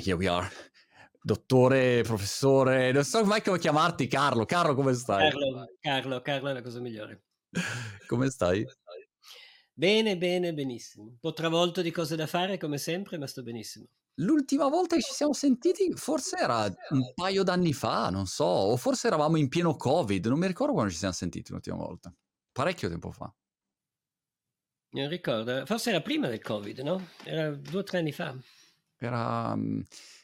here we are. Dottore, professore, non so mai come chiamarti, Carlo. Carlo, come stai? Carlo, Carlo, Carlo è la cosa migliore. come stai? Bene, bene, benissimo. Un po' travolto di cose da fare come sempre, ma sto benissimo. L'ultima volta che ci siamo sentiti forse era un paio d'anni fa, non so, o forse eravamo in pieno Covid, non mi ricordo quando ci siamo sentiti l'ultima volta. Parecchio tempo fa. Non ricordo, forse era prima del Covid, no? Era due o tre anni fa. Era...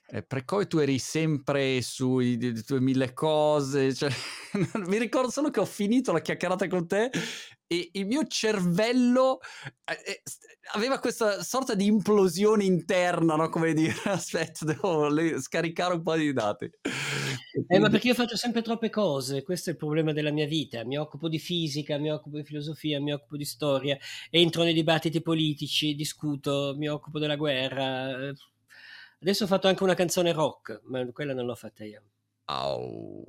Eh, pre-Covid tu eri sempre sui tue mille cose, cioè, mi ricordo solo che ho finito la chiacchierata con te e il mio cervello eh, eh aveva questa sorta di implosione interna, no? Come dire, aspetta, devo le- scaricare un po' di dati. Eh, ma perché io faccio sempre troppe cose, questo è il problema della mia vita. Mi occupo di fisica, mi occupo di filosofia, mi occupo di storia, entro nei dibattiti politici, discuto, mi occupo della guerra. Adesso ho fatto anche una canzone rock, ma quella non l'ho fatta io. Oh,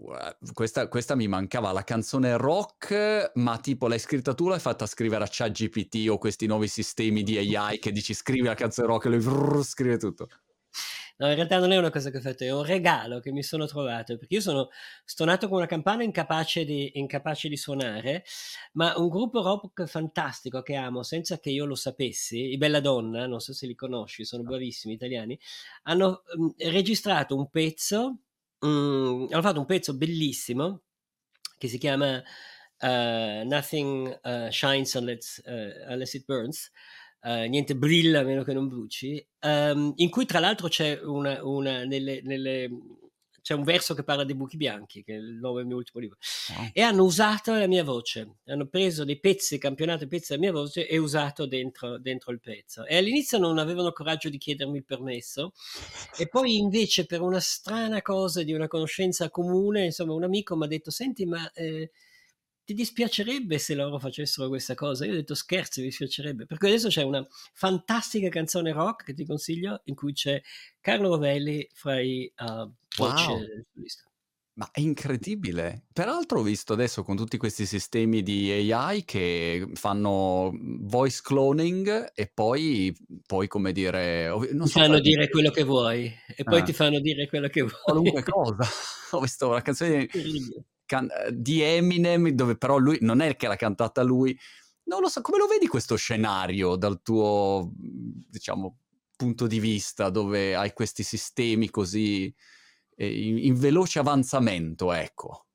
questa, questa, mi mancava la canzone rock, ma tipo l'hai scritta tu, l'hai fatta scrivere a ChatGPT o questi nuovi sistemi di AI che dici scrivi la canzone rock e lui vrr, scrive tutto. No, in realtà non è una cosa che ho fatto, è un regalo che mi sono trovato, perché io sono stonato con una campana incapace di, incapace di suonare, ma un gruppo rock fantastico che amo, senza che io lo sapessi, i Bella Donna, non so se li conosci, sono bravissimi italiani, hanno um, registrato un pezzo Mhmm, hanno fatto un pezzo bellissimo che si chiama uh, Nothing uh, Shines unless, uh, unless, It Burns, niente brilla a meno che non bruci, um, in cui tra l'altro c'è una, una nelle, nelle c'è un verso che parla dei buchi bianchi, che è il nome del mio ultimo libro, oh. e hanno usato la mia voce, hanno preso dei pezzi, campionato di pezzi della mia voce e usato dentro, dentro, il pezzo. E all'inizio non avevano coraggio di chiedermi il permesso, e poi invece per una strana cosa di una conoscenza comune, insomma un amico mi ha detto, senti ma... Eh, ti dispiacerebbe se loro facessero questa cosa? Io ho detto scherzo, mi dispiacerebbe. Perché adesso c'è una fantastica canzone rock che ti consiglio, in cui c'è Carlo Rovelli fra i uh, voci wow. solista. Ma è incredibile. Peraltro ho visto adesso con tutti questi sistemi di AI che fanno voice cloning e poi, poi come dire... Non ti so fanno dire quello che vuoi e poi ah. ti fanno dire quello che vuoi. Qualunque cosa. ho visto una canzone can- di Eminem dove però lui non è che l'ha cantata lui. Non lo so, come lo vedi questo scenario dal tuo, diciamo, punto di vista dove hai questi sistemi così in, in veloce avanzamento, ecco.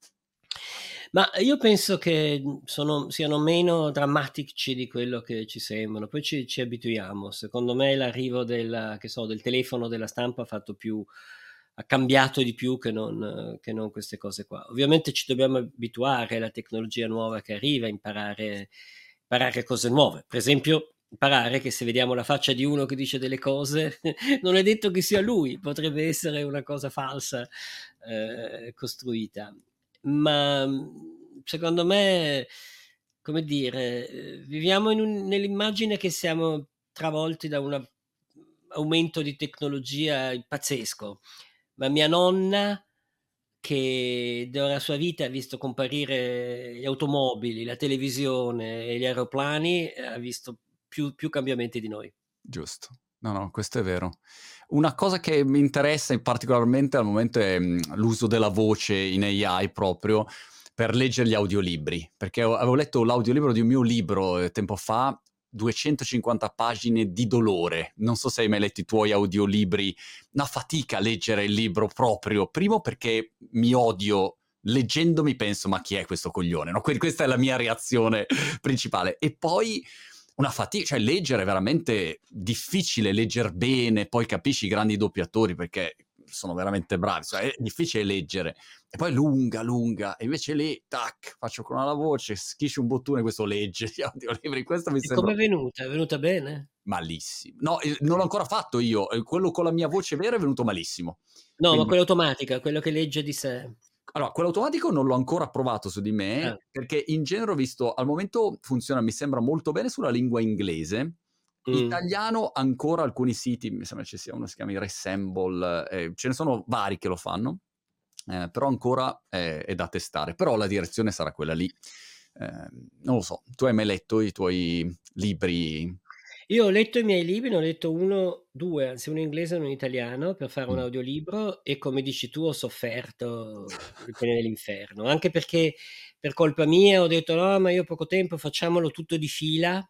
Ma io penso che sono, siano meno drammatici di quello che ci sembrano, poi ci, ci abituiamo. Secondo me l'arrivo del, so, del, telefono della stampa ha fatto più, ha cambiato di più che non, che non, queste cose qua. Ovviamente ci dobbiamo abituare alla tecnologia nuova che arriva, imparare, imparare cose nuove. Per esempio, imparare che se vediamo la faccia di uno che dice delle cose, non è detto che sia lui, potrebbe essere una cosa falsa eh, costruita. Ma secondo me, come dire, viviamo un, nell'immagine che siamo travolti da un aumento di tecnologia pazzesco. Ma mia nonna che nella sua vita ha visto comparire le automobili, la televisione e gli aeroplani, ha visto più, più cambiamenti di noi. Giusto. No, no, questo è vero. Una cosa che mi interessa particolarmente al momento è l'uso della voce in AI proprio per leggere gli audiolibri, perché avevo letto l'audiolibro di un mio libro eh, tempo fa, 250 pagine di dolore. Non so se hai mai letto i tuoi audiolibri, una fatica a leggere il libro proprio, primo perché mi odio leggendomi penso ma chi è questo coglione? No? Questa è la mia reazione principale. E poi una fatica, cioè leggere è veramente difficile, leggere bene, poi capisci i grandi doppiatori perché sono veramente bravi, cioè è difficile leggere. E poi lunga, lunga, e invece lì, tac, faccio con la voce, schisci un bottone, questo legge gli audiolibri, questo mi e sembra... come è venuta? È venuta bene? Malissimo. No, non l'ho ancora fatto io, quello con la mia voce vera è venuto malissimo. No, Quindi... ma quello automatica, quello che legge di sé. Allora, quello automatico non l'ho ancora provato su di me, ah. perché in genere ho visto, al momento funziona, mi sembra molto bene sulla lingua inglese. Mm. Italiano ancora alcuni siti, mi sembra ci sia uno che si chiama Resemble, eh, ce ne sono vari che lo fanno, eh, però ancora è, è, da testare. Però la direzione sarà quella lì. Eh, non lo so, tu hai mai letto i tuoi libri Io ho letto i miei libri, ne ho letto uno, due, anzi uno in inglese e uno in italiano per fare un Mm. audiolibro e come dici tu ho sofferto le pene dell'inferno, anche perché per colpa mia ho detto no, ma io ho poco tempo, facciamolo tutto di fila,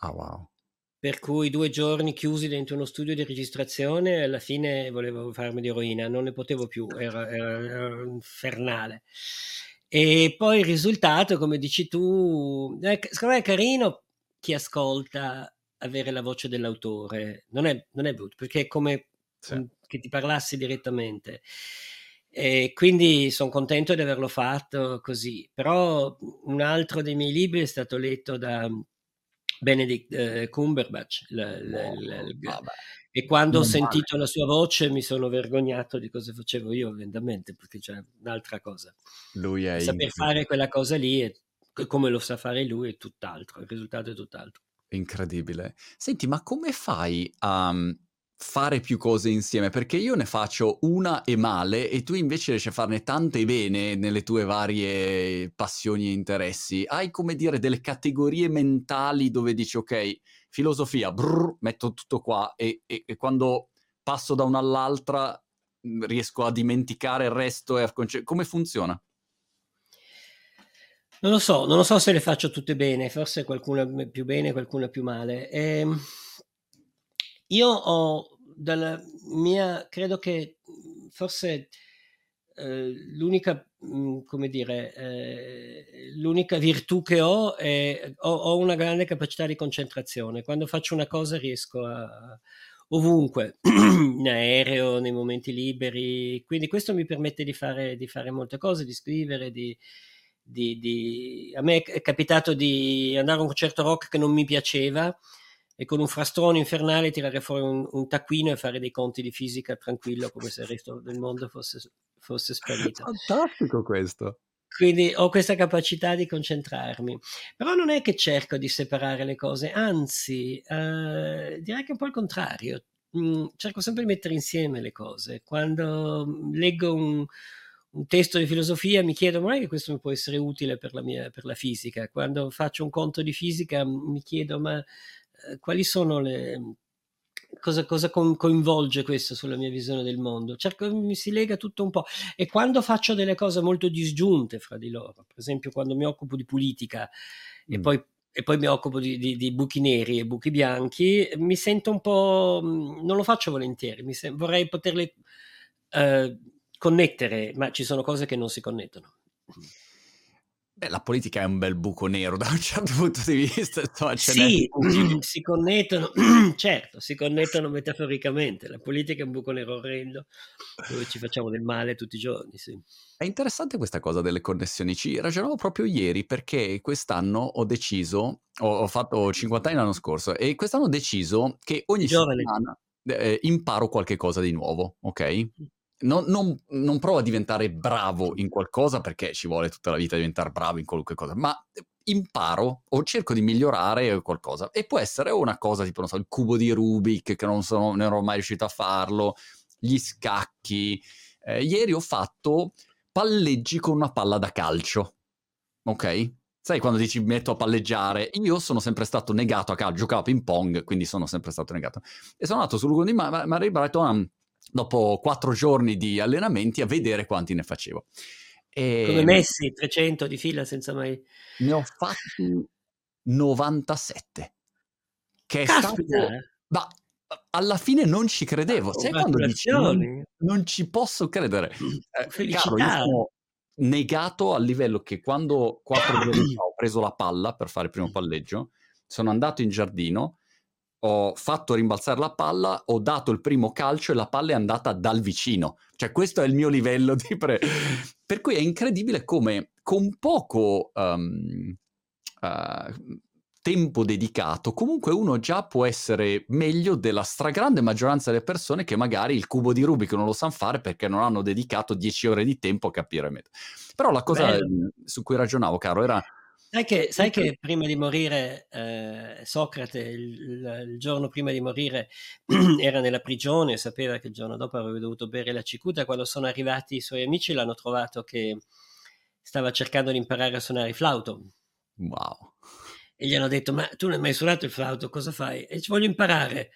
Ah, wow. Per cui due giorni chiusi dentro uno studio di registrazione alla fine volevo farmi di eroina, non ne potevo più, era, era- era infernale. E poi il risultato, come dici tu, eh, secondo me è carino chi ascolta avere la voce dell'autore, non è, non è brutto, perché è come Sì. che ti parlassi direttamente. E quindi sono contento di averlo fatto così. Però un altro dei miei libri è stato letto da Benedict eh, Cumberbatch. la- la- la- Vabbè. e quando ho Meno male. sentito la sua voce mi sono vergognato di cosa facevo io, ovviamente, perché c'è un'altra cosa. Lui è Saper incredibile. fare quella cosa lì, e come lo sa fare lui, è tutt'altro. Il risultato è tutt'altro. Incredibile. Senti, ma come fai a mm, fare più cose insieme? Perché io ne faccio una e male e tu invece riesci a farne tante bene nelle tue varie passioni e interessi. Hai, come dire, delle categorie mentali dove dici, ok, filosofia, brrr, metto tutto qua e, e- e quando passo da una all'altra mm, riesco a dimenticare il resto e a conce- Come funziona? Non lo so, non lo so se le faccio tutte bene, forse qualcuna più bene, qualcuna più male. Ehm, io ho dalla mia, credo che mh, forse eh, l'unica, mh, come dire, eh, l'unica virtù che ho è ho, ho una grande capacità di concentrazione. Quando faccio una cosa riesco a ovunque, in aereo, nei momenti liberi, quindi questo mi permette di fare, di fare molte cose, di scrivere, di, di- di- A me è capitato di andare a un concerto rock che non mi piaceva e con un frastrone infernale tirare fuori un, un taccuino e fare dei conti di fisica tranquillo come se il resto del mondo fosse, fosse sparito. Fantastico questo. Quindi ho questa capacità di concentrarmi, però non è che cerco di separare le cose, anzi, eh, direi che è un po' il contrario. Mm, cerco sempre di mettere insieme le cose. Quando mm, leggo un, un testo di filosofia mi chiedo, ma non è che questo mi può essere utile per la mia, per la fisica? Quando faccio un conto di fisica mm, mi chiedo, ma quali sono le... Cosa, cosa co- coinvolge questo sulla mia visione del mondo? Cerco, mi si lega tutto un po'. E quando faccio delle cose molto disgiunte fra di loro, per esempio quando mi occupo di politica e Mm. poi, e poi mi occupo di, di- di buchi neri e buchi bianchi, mi sento un po'... mh, non lo faccio volentieri, mi sem- vorrei poterle eh, connettere, ma ci sono cose che non si connettono. Beh, la politica è un bel buco nero da un certo punto di vista, insomma, Sì, si connettono, certo, si connettono metaforicamente. La politica è un buco nero orrendo dove ci facciamo del male tutti i giorni, sì. È interessante questa cosa delle connessioni. Ci ragionavo proprio ieri perché quest'anno ho deciso, ho, ho fatto 50 anni l'anno scorso e quest'anno ho deciso che ogni Giovane. settimana eh, imparo qualche cosa di nuovo, ok? Non, non- non provo a diventare bravo in qualcosa perché ci vuole tutta la vita diventare bravo in qualunque cosa, ma imparo o cerco di migliorare qualcosa. E può essere una cosa tipo, non so, il cubo di Rubik, che non, sono, non ero mai riuscito a farlo, gli scacchi. Eh, ieri ho fatto palleggi con una palla da calcio. Ok? Sai quando dici metto a palleggiare? Io sono sempre stato negato a calcio, giocavo a ping pong, quindi sono sempre stato negato. E sono andato sul luogo di Ma- Maria Brighton dopo quattro giorni di allenamenti a vedere quanti ne facevo. E Come Messi, 300 di fila senza mai... ne ho fatti 97. Che è Caspita! stato... Ma alla fine non ci credevo. Sai quando dici non, non ci posso credere? Eh, caro, io sono negato al livello che quando quattro giorni fa ho preso la palla per fare il primo palleggio, sono andato in giardino, ho fatto rimbalzare la palla, ho dato il primo calcio e la palla è andata dal vicino. Cioè questo è il mio livello di pre... Per cui è incredibile come con poco um, uh, tempo dedicato, comunque uno già può essere meglio della stragrande maggioranza delle persone che magari il cubo di Rubik non lo sanno fare perché non hanno dedicato 10 ore di tempo a capire. meglio. Però la cosa Bello. su cui ragionavo, caro, era... Sai che, sai che prima di morire eh, Socrate, il, il- giorno prima di morire, era nella prigione, sapeva che il giorno dopo avrebbe dovuto bere la cicuta. Quando sono arrivati i suoi amici l'hanno trovato che stava cercando di imparare a suonare il flauto. Wow. e gli hanno detto, ma tu non hai mai suonato il flauto, cosa fai? E ci voglio imparare.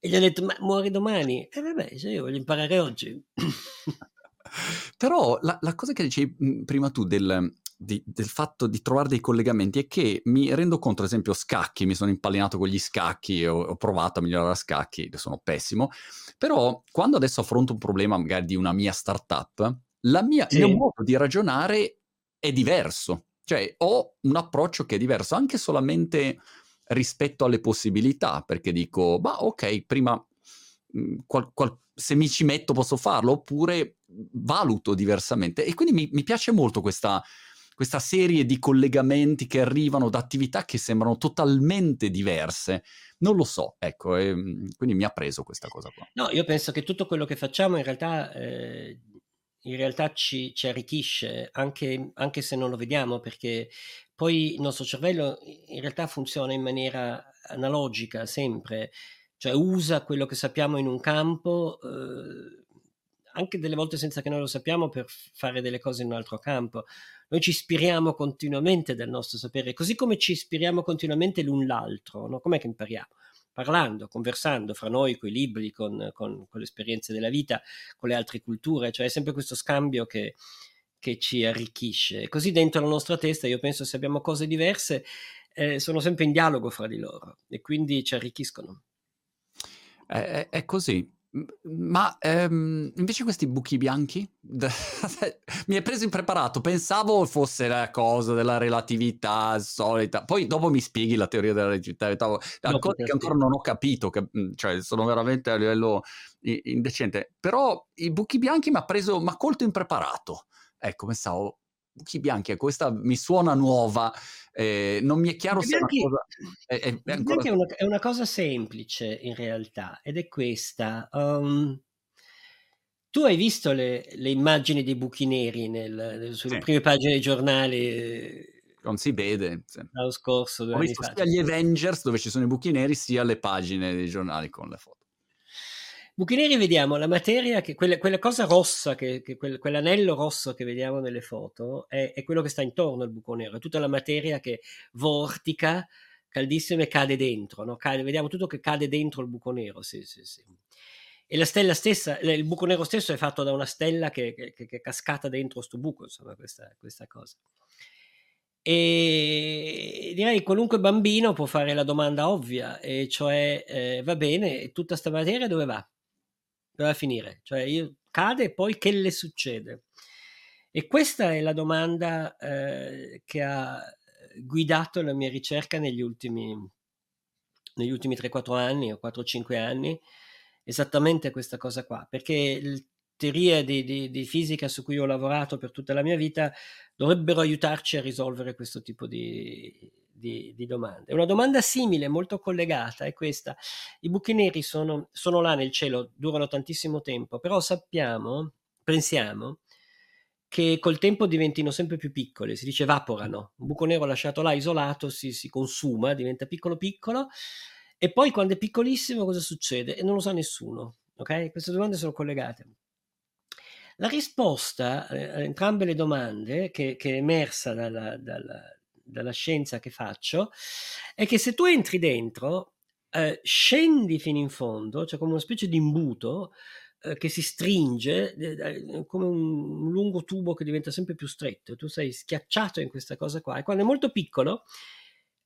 E gli hanno detto, ma muori domani? E vabbè, cioè io voglio imparare oggi. Però la, la, cosa che dicevi prima tu del, di, del, fatto di trovare dei collegamenti è che mi rendo conto, ad esempio, scacchi, mi sono impallinato con gli scacchi, ho, ho provato a migliorare a scacchi, sono pessimo, però quando adesso affronto un problema magari di una mia startup, la mia, sì. il mio modo di ragionare è diverso. Cioè, ho un approccio che è diverso, anche solamente rispetto alle possibilità, perché dico, ma ok, prima mhmm, qual, qual, se mi ci metto posso farlo, oppure valuto diversamente. E quindi mi, mi piace molto questa, questa serie di collegamenti che arrivano da attività che sembrano totalmente diverse. Non lo so, ecco, e, mhmm, quindi mi ha preso questa cosa qua. No, io penso che tutto quello che facciamo in realtà eh, in realtà ci, ci arricchisce, anche, anche, se non lo vediamo, perché poi il nostro cervello in realtà funziona in maniera analogica sempre, cioè usa quello che sappiamo in un campo, eh, anche delle volte senza che noi lo sappiamo, per fare delle cose in un altro campo. Noi ci ispiriamo continuamente del nostro sapere, così come ci ispiriamo continuamente l'un l'altro, no? Com'è che impariamo? parlando, conversando fra noi, con i libri, con, con, con, le esperienze della vita, con le altre culture, cioè è sempre questo scambio che, che ci arricchisce. E così dentro la nostra testa, io penso se abbiamo cose diverse, eh, sono sempre in dialogo fra di loro e quindi ci arricchiscono. È, è così. Ma ehm, invece questi buchi bianchi? Mi è preso impreparato, pensavo fosse la cosa della relatività solita, poi dopo mi spieghi la teoria della relatività, la cosa che ancora non ho capito, che, mhmm, cioè sono veramente a livello indecente, però i buchi bianchi mi ha preso, ma colto impreparato, ecco, pensavo, buchi bianchi, questa mi suona nuova, eh, non mi è chiaro se bianchi, una cosa... È, è, è, ancora... è, una, è, una, cosa semplice in realtà, ed è questa. Um, tu hai visto le, le, immagini dei buchi neri nel, sulle sì. prime pagine dei giornali? Non si vede. Sì. L'anno scorso. Ho visto sia gli Avengers dove ci sono i buchi neri, sia le pagine dei giornali con le foto. Buchi neri vediamo la materia, che, quella, quella cosa rossa, che, che quel, quell'anello rosso che vediamo nelle foto, è, è, quello che sta intorno al buco nero, è tutta la materia che vortica caldissima e cade dentro, no? cade, vediamo tutto che cade dentro il buco nero, sì, sì, sì. E la stella stessa, il buco nero stesso è fatto da una stella che, è cascata dentro sto buco, insomma, questa, questa cosa. E direi qualunque bambino può fare la domanda ovvia, e cioè, eh, va bene, tutta questa materia dove va? Dove va a finire? Cioè, io, cade e poi che le succede? E questa è la domanda eh, che ha guidato la mia ricerca negli ultimi, negli ultimi 3-4 anni o 4-5 anni, esattamente questa cosa qua, perché le teorie di, di, di, fisica su cui ho lavorato per tutta la mia vita dovrebbero aiutarci a risolvere questo tipo di, di, di, domande. Una domanda simile, molto collegata, è questa. I buchi neri sono, sono là nel cielo, durano tantissimo tempo, però sappiamo, pensiamo, che col tempo diventino sempre più piccole, si dice evaporano. Un buco nero lasciato là isolato si, si consuma, diventa piccolo piccolo, e poi quando è piccolissimo cosa succede? E non lo sa nessuno. Ok? Queste domande sono collegate. La risposta eh, a entrambe le domande che, che è emersa dalla, dalla, dalla scienza che faccio, è che se tu entri dentro, eh, scendi fino in fondo, cioè come una specie di imbuto eh, che si stringe eh, come un, un, lungo tubo che diventa sempre più stretto, tu sei schiacciato in questa cosa qua e quando è molto piccolo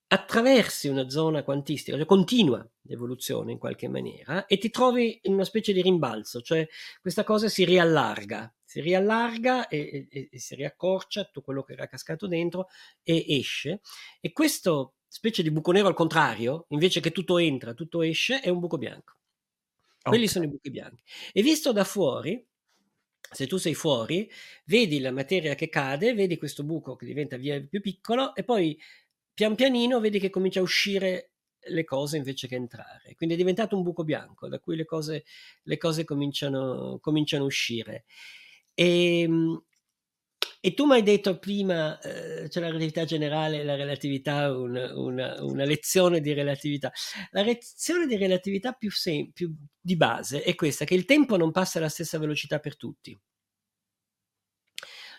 attraversi una zona quantistica, cioè continua l'evoluzione in qualche maniera e ti trovi in una specie di rimbalzo, cioè questa cosa si riallarga, si riallarga e, e, e, si riaccorcia tutto quello che era cascato dentro e esce. E questo specie di buco nero al contrario, invece che tutto entra, tutto esce, è un buco bianco. Quelli okay. sono i buchi bianchi. E visto da fuori, se tu sei fuori, vedi la materia che cade, vedi questo buco che diventa via più piccolo e poi pian pianino vedi che comincia a uscire le cose invece che entrare. Quindi è diventato un buco bianco da cui le cose, le cose cominciano, cominciano a uscire. E, ehm, e tu mi hai detto prima, eh, c'è la relatività generale, la relatività, una, una, una, lezione di relatività. La lezione di relatività più, sem- più di base è questa, che il tempo non passa alla stessa velocità per tutti.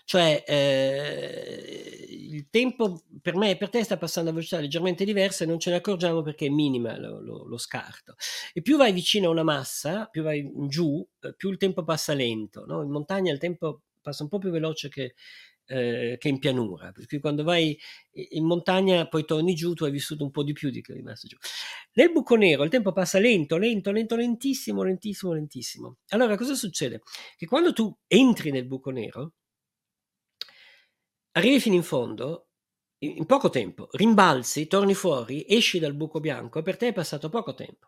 Cioè, eh, il tempo per me e per te sta passando a velocità leggermente diverse, non ce ne accorgiamo perché è minima lo, lo, lo scarto. E più vai vicino a una massa, più vai giù, eh, più il tempo passa lento. No? In montagna il tempo passa un po' più veloce che, eh, che in pianura, perché quando vai in montagna poi torni giù, tu hai vissuto un po' di più di che è rimasto giù. Nel buco nero il tempo passa lento, lento, lento, lentissimo, lentissimo, lentissimo. Allora cosa succede? Che quando tu entri nel buco nero, arrivi fino in fondo, in poco tempo, rimbalzi, torni fuori, esci dal buco bianco per te è passato poco tempo.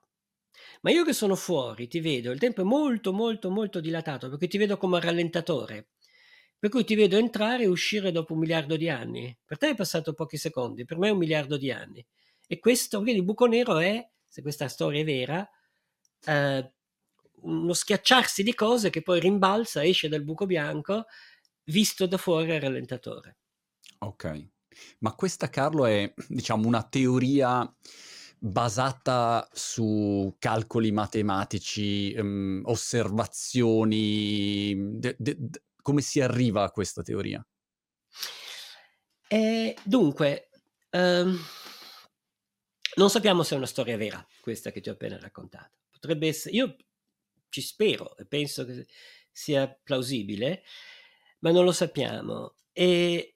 Ma io che sono fuori, ti vedo, il tempo è molto, molto, molto dilatato perché ti vedo come rallentatore. Per cui ti vedo entrare e uscire dopo un miliardo di anni. Per te è passato pochi secondi, per me è un miliardo di anni. E questo, quindi il buco nero è, se questa storia è vera, eh, uno schiacciarsi di cose che poi rimbalza, esce dal buco bianco, visto da fuori al rallentatore. Ok. Ma questa, Carlo, è, diciamo, una teoria basata su calcoli matematici, um, osservazioni. De, de, de, come si arriva a questa teoria? Eh, dunque, um, non sappiamo se è una storia vera questa che ti ho appena raccontato. Potrebbe essere, io ci spero e penso che sia plausibile, ma non lo sappiamo. E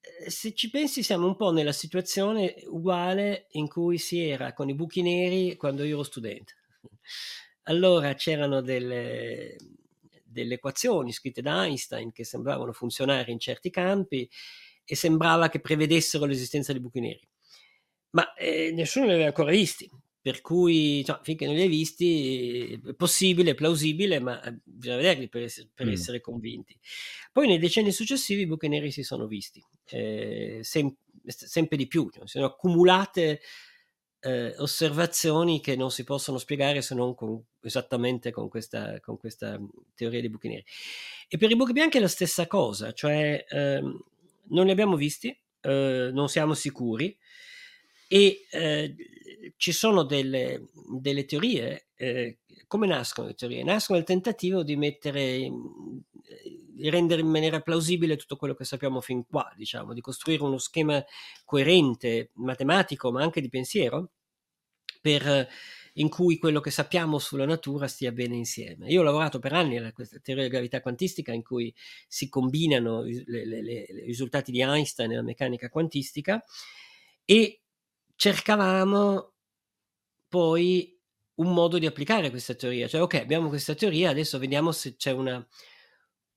eh, se ci pensi siamo un po' nella situazione uguale in cui si era con i buchi neri quando io ero studente. Allora c'erano delle, delle equazioni scritte da Einstein che sembravano funzionare in certi campi e sembrava che prevedessero l'esistenza di buchi neri. Ma eh, nessuno li aveva ancora visti, per cui cioè, finché non li hai visti è possibile, è plausibile, ma eh, bisogna vederli per, essere, per mm. essere convinti. Poi nei decenni successivi i buchi neri si sono visti, eh, sem- sempre di più, cioè, sono accumulate eh, osservazioni che non si possono spiegare se non con, esattamente con questa, con questa, teoria dei buchi neri. E per i buchi bianchi è la stessa cosa, cioè ehm, non li abbiamo visti, eh, non siamo sicuri e eh, ci sono delle, delle teorie. Eh, come nascono le teorie? Nascono il tentativo di mettere, di rendere in maniera plausibile tutto quello che sappiamo fin qua, diciamo, di costruire uno schema coerente, matematico, ma anche di pensiero, per, in cui quello che sappiamo sulla natura stia bene insieme. Io ho lavorato per anni alla teoria della gravità quantistica in cui si combinano i risultati di Einstein nella meccanica quantistica e cercavamo poi un modo di applicare questa teoria, cioè ok, abbiamo questa teoria, adesso vediamo se c'è una,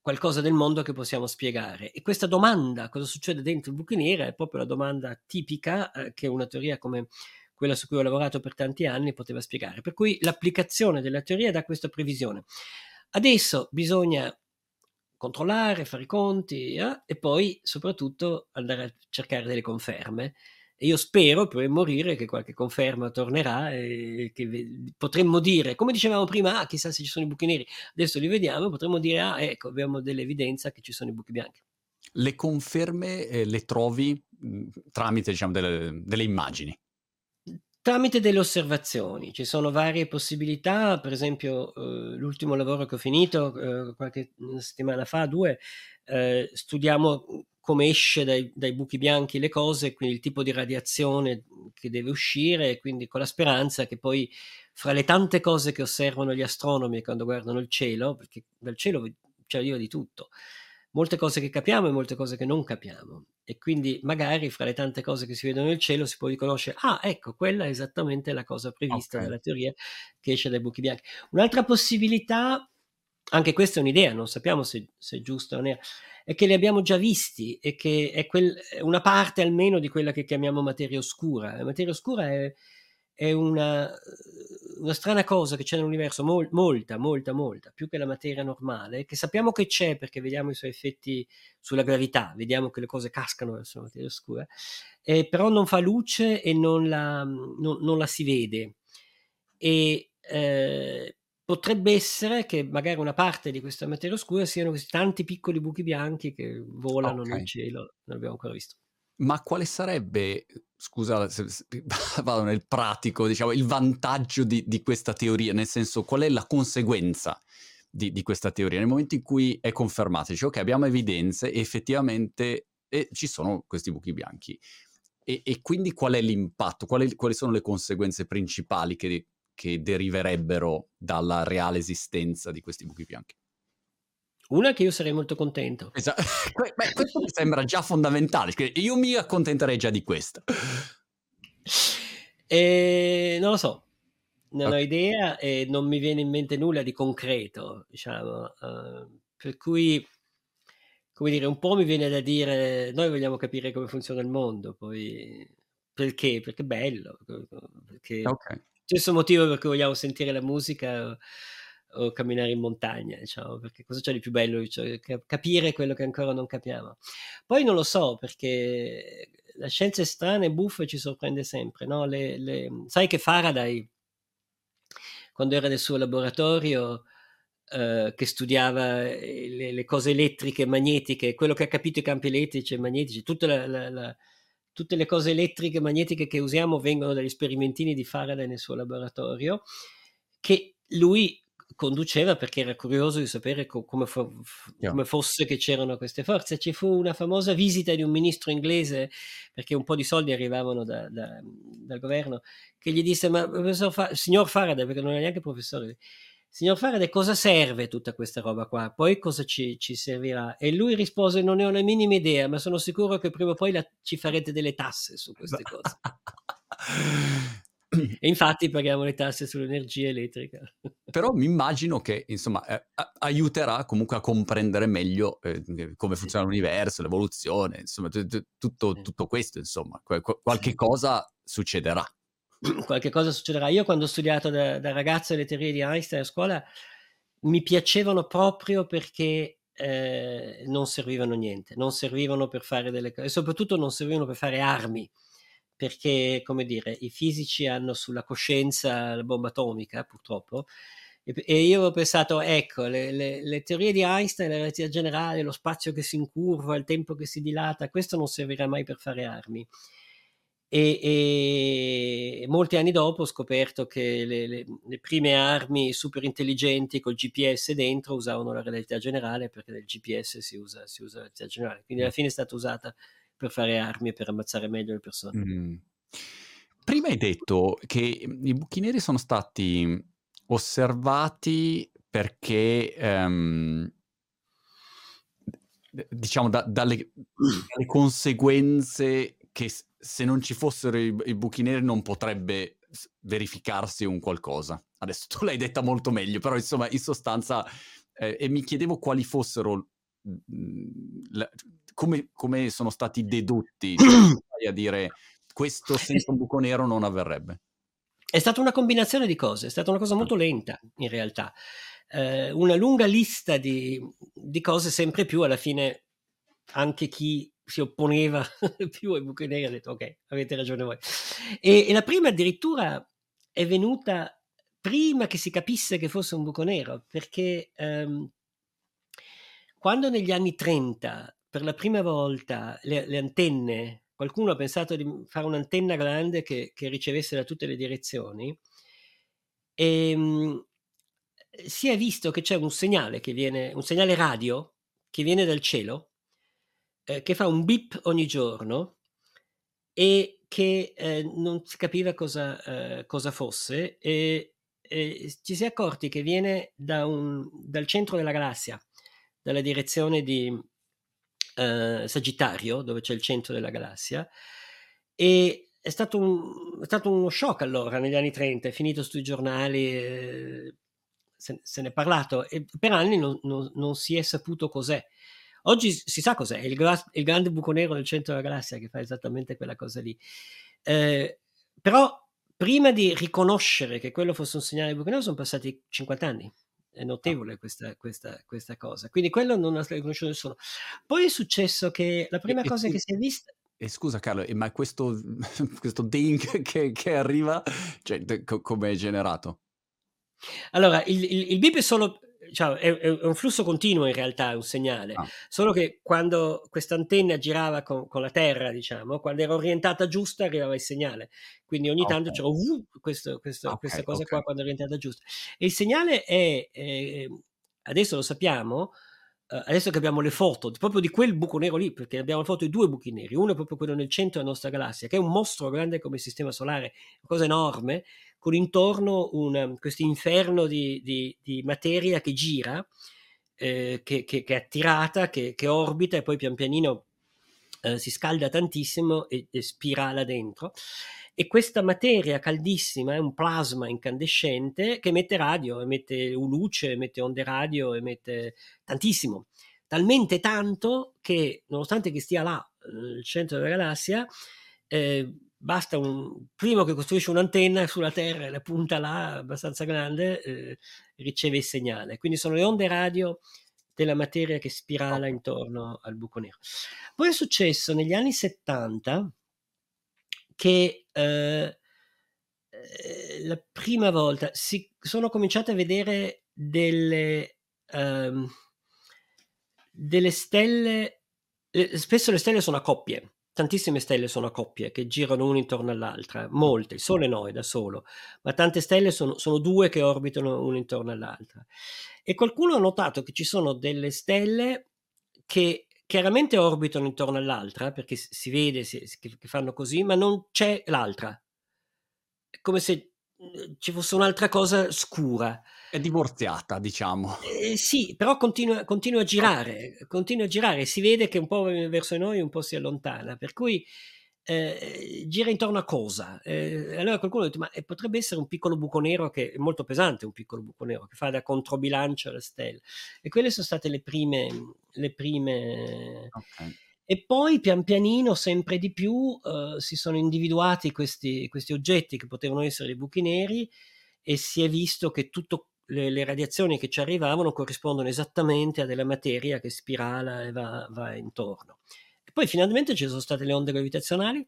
qualcosa del mondo che possiamo spiegare. E questa domanda, cosa succede dentro il buco nero, è proprio la domanda tipica eh, che una teoria come quella su cui ho lavorato per tanti anni poteva spiegare. Per cui l'applicazione della teoria dà questa previsione. Adesso bisogna controllare, fare i conti eh, e poi soprattutto andare a cercare delle conferme e io spero, per morire, che qualche conferma tornerà e che potremmo dire, come dicevamo prima, ah, chissà se ci sono i buchi neri, adesso li vediamo, potremmo dire, ah, ecco, abbiamo dell'evidenza che ci sono i buchi bianchi. Le conferme eh, le trovi mh, tramite, diciamo, delle, delle immagini? Tramite delle osservazioni, ci sono varie possibilità, per esempio eh, l'ultimo lavoro che ho finito eh, qualche settimana fa, due, eh, studiamo come esce dai, dai, buchi bianchi le cose, quindi il tipo di radiazione che deve uscire, quindi con la speranza che poi fra le tante cose che osservano gli astronomi quando guardano il cielo, perché dal cielo ci arriva di tutto, molte cose che capiamo e molte cose che non capiamo. E quindi magari fra le tante cose che si vedono nel cielo si può riconoscere, ah ecco, quella è esattamente la cosa prevista okay. dalla teoria che esce dai buchi bianchi. Un'altra possibilità, anche questa è un'idea, non sappiamo se, se è giusta o non è, è che li abbiamo già visti e che è quel, una parte almeno di quella che chiamiamo materia oscura. La materia oscura è, è una, una, strana cosa che c'è nell'universo, mol, molta, molta, molta, più che la materia normale, che sappiamo che c'è perché vediamo i suoi effetti sulla gravità, vediamo che le cose cascano verso la materia oscura, eh, però non fa luce e non la, non, non la si vede. E eh, potrebbe essere che magari una parte di questa materia oscura siano questi tanti piccoli buchi bianchi che volano okay. nel cielo, non abbiamo ancora visto. Ma quale sarebbe, scusa se, se, vado nel pratico, diciamo, il vantaggio di, di, questa teoria? Nel senso, qual è la conseguenza di, di, questa teoria? Nel momento in cui è confermata, dice ok, abbiamo evidenze effettivamente e ci sono questi buchi bianchi. E, e quindi qual è l'impatto? Quali, quali, sono le conseguenze principali che, che deriverebbero dalla reale esistenza di questi buchi bianchi? Una che io sarei molto contento. Esatto. Beh, questo mi sembra già fondamentale. Io mi accontenterei già di questo. E non lo so, non okay. ho idea e non mi viene in mente nulla di concreto, diciamo. Uh, per cui, come dire, un po' mi viene da dire, noi vogliamo capire come funziona il mondo, poi perché? Perché è bello, perché okay. Stesso motivo per cui vogliamo sentire la musica o camminare in montagna, diciamo, perché cosa c'è di più bello? Cioè, capire quello che ancora non capiamo. Poi non lo so, perché la scienza è strana e buffa e ci sorprende sempre, no? Le, le... Sai che Faraday, quando era nel suo laboratorio, eh, che studiava le, le, cose elettriche, magnetiche, quello che ha capito i campi elettrici e magnetici, la, la, la, tutte le cose elettriche e magnetiche che usiamo vengono dagli sperimentini di Faraday nel suo laboratorio, che lui conduceva perché era curioso di sapere co- come, fo- come, fosse che c'erano queste forze. Ci fu una famosa visita di un ministro inglese, perché un po' di soldi arrivavano da, da, dal governo, che gli disse, ma Fa- signor Faraday, perché non era neanche professore, signor Faraday, cosa serve tutta questa roba qua? Poi cosa ci, ci servirà? E lui rispose, non ne ho la minima idea, ma sono sicuro che prima o poi la- ci farete delle tasse su queste cose. E infatti paghiamo le tasse sull'energia elettrica. Però mi immagino che, insomma, eh, aiuterà comunque a comprendere meglio eh, come funziona l'universo, l'evoluzione, insomma, t- t- tutto, tutto, questo, insomma, Qu- qualche cosa succederà. Qualche cosa succederà. Io quando ho studiato da, da ragazzo le teorie di Einstein a scuola mi piacevano proprio perché eh, non servivano niente, non servivano per fare delle cose, soprattutto non servivano per fare armi perché, come dire, i fisici hanno sulla coscienza la bomba atomica, purtroppo, e io ho pensato, ecco, le, le, le, teorie di Einstein, la relatività generale, lo spazio che si incurva, il tempo che si dilata, questo non servirà mai per fare armi. E, e molti anni dopo ho scoperto che le, le, prime armi super intelligenti col GPS dentro usavano la relatività generale perché nel GPS si usa, si usa la relatività generale, quindi alla fine è stata usata per fare armi e per ammazzare meglio le persone. Mm. Prima hai detto che mhmm, i buchi neri sono stati osservati perché, um, diciamo, da, dalle, dalle, conseguenze che se non ci fossero i, i buchi neri non potrebbe verificarsi un qualcosa. Adesso tu l'hai detta molto meglio, però insomma, in sostanza, eh, e mi chiedevo quali fossero la, come, come sono stati dedotti a dire questo senza un buco nero non avverrebbe? È stata una combinazione di cose, è stata una cosa molto lenta in realtà. Eh, una lunga lista di, di, cose, sempre più alla fine anche chi si opponeva più ai buchi neri ha detto ok, avete ragione voi. E, e la prima addirittura è venuta prima che si capisse che fosse un buco nero, perché ehm, quando negli anni 30 per la prima volta le, le, antenne, qualcuno ha pensato di fare un'antenna grande che, che ricevesse da tutte le direzioni e ehm, si è visto che c'è un segnale che viene, un segnale radio che viene dal cielo, eh, che fa un bip ogni giorno e che eh, non si capiva cosa, eh, cosa fosse e, e, ci si è accorti che viene da un, dal centro della galassia, dalla direzione di, eh, Sagittario, dove c'è il centro della galassia, e è stato, un, è stato uno shock allora, negli anni 30, è finito sui giornali, eh, se, se, ne è parlato, e per anni non, non, non, si è saputo cos'è. Oggi si sa cos'è, il, gra- il, grande buco nero del centro della galassia che fa esattamente quella cosa lì. Eh, però prima di riconoscere che quello fosse un segnale di buco nero sono passati 50 anni è notevole questa, questa, questa, cosa. Quindi quello non ha riconosciuto nessuno. Poi è successo che la prima e, cosa e, che si è vista... E scusa Carlo, ma questo, questo ding che, che arriva, cioè, come è generato? Allora, il, il, il bip è solo cioè, è, è, un flusso continuo in realtà, è un segnale, ah. solo che quando questa antenna girava con, con, la Terra, diciamo, quando era orientata giusta arrivava il segnale, quindi ogni okay. tanto c'era uh, questo, questo, okay, questa cosa okay. qua quando è orientata giusta. E il segnale è, è, adesso lo sappiamo, adesso che abbiamo le foto proprio di quel buco nero lì, perché abbiamo le foto di due buchi neri, uno è proprio quello nel centro della nostra galassia, che è un mostro grande come il sistema solare, una cosa enorme, con intorno questo inferno di, di, di, materia che gira, eh, che, che, che, è attirata, che, che, orbita e poi pian pianino eh, si scalda tantissimo e, e spirala dentro. E questa materia caldissima è un plasma incandescente che emette radio, emette luce, emette onde radio, emette tantissimo, talmente tanto che nonostante che stia là, nel centro della galassia, eh, basta un primo che costruisce un'antenna sulla Terra e la punta là abbastanza grande, eh, riceve il segnale. Quindi sono le onde radio della materia che spirala intorno al buco nero. Poi è successo negli anni 70 che eh, eh, la prima volta si sono cominciate a vedere delle, um, delle stelle, spesso le stelle sono a coppie, tantissime stelle sono a coppie che girano una intorno all'altra, molte, il Sole no, da solo, ma tante stelle sono, sono due che orbitano una intorno all'altra. E qualcuno ha notato che ci sono delle stelle che chiaramente orbitano intorno all'altra, perché si vede che fanno così, ma non c'è l'altra. È come se ci fosse un'altra cosa scura. È divorziata, diciamo. Eh, sì, però continua, continua, a girare, continua a girare, si vede che un po' verso noi un po' si allontana, per cui eh, gira intorno a cosa? Eh, allora qualcuno ha detto, ma eh, potrebbe essere un piccolo buco nero che è molto pesante, un piccolo buco nero che fa da controbilancio alla stella. E quelle sono state le prime... Le prime... Okay. E poi pian pianino, sempre di più, eh, si sono individuati questi, questi oggetti che potevano essere i buchi neri e si è visto che tutte le, le, radiazioni che ci arrivavano corrispondono esattamente a della materia che spirala e va, va intorno. Poi finalmente ci sono state le onde gravitazionali,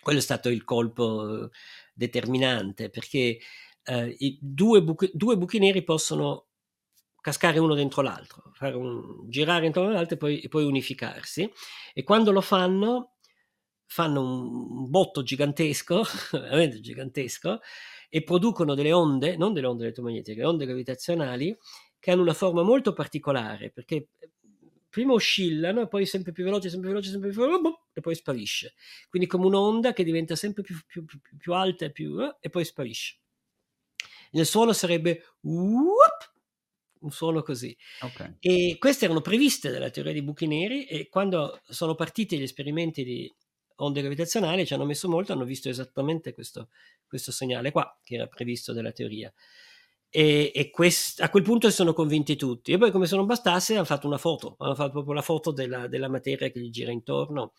quello è stato il colpo determinante perché eh, due, buchi, due buchi neri possono cascare uno dentro l'altro, un, girare intorno all'altro e poi, e poi, unificarsi. E quando lo fanno, fanno un botto gigantesco, veramente gigantesco, e producono delle onde, non delle onde elettromagnetiche, onde gravitazionali, che hanno una forma molto particolare, perché prima oscillano poi sempre più veloce, sempre più veloce, sempre più veloce, e poi sparisce. Quindi come un'onda che diventa sempre più, più, più, più alta e, più, eh, e poi sparisce. Nel suono sarebbe whoop, un suono così. Okay. E queste erano previste dalla teoria dei buchi neri e quando sono partiti gli esperimenti di onde gravitazionali ci hanno messo molto, hanno visto esattamente questo, questo segnale qua che era previsto dalla teoria e, e quest, a quel punto si sono convinti tutti. E poi, come se non bastasse, hanno fatto una foto, hanno fatto proprio la foto della, della materia che gli gira intorno.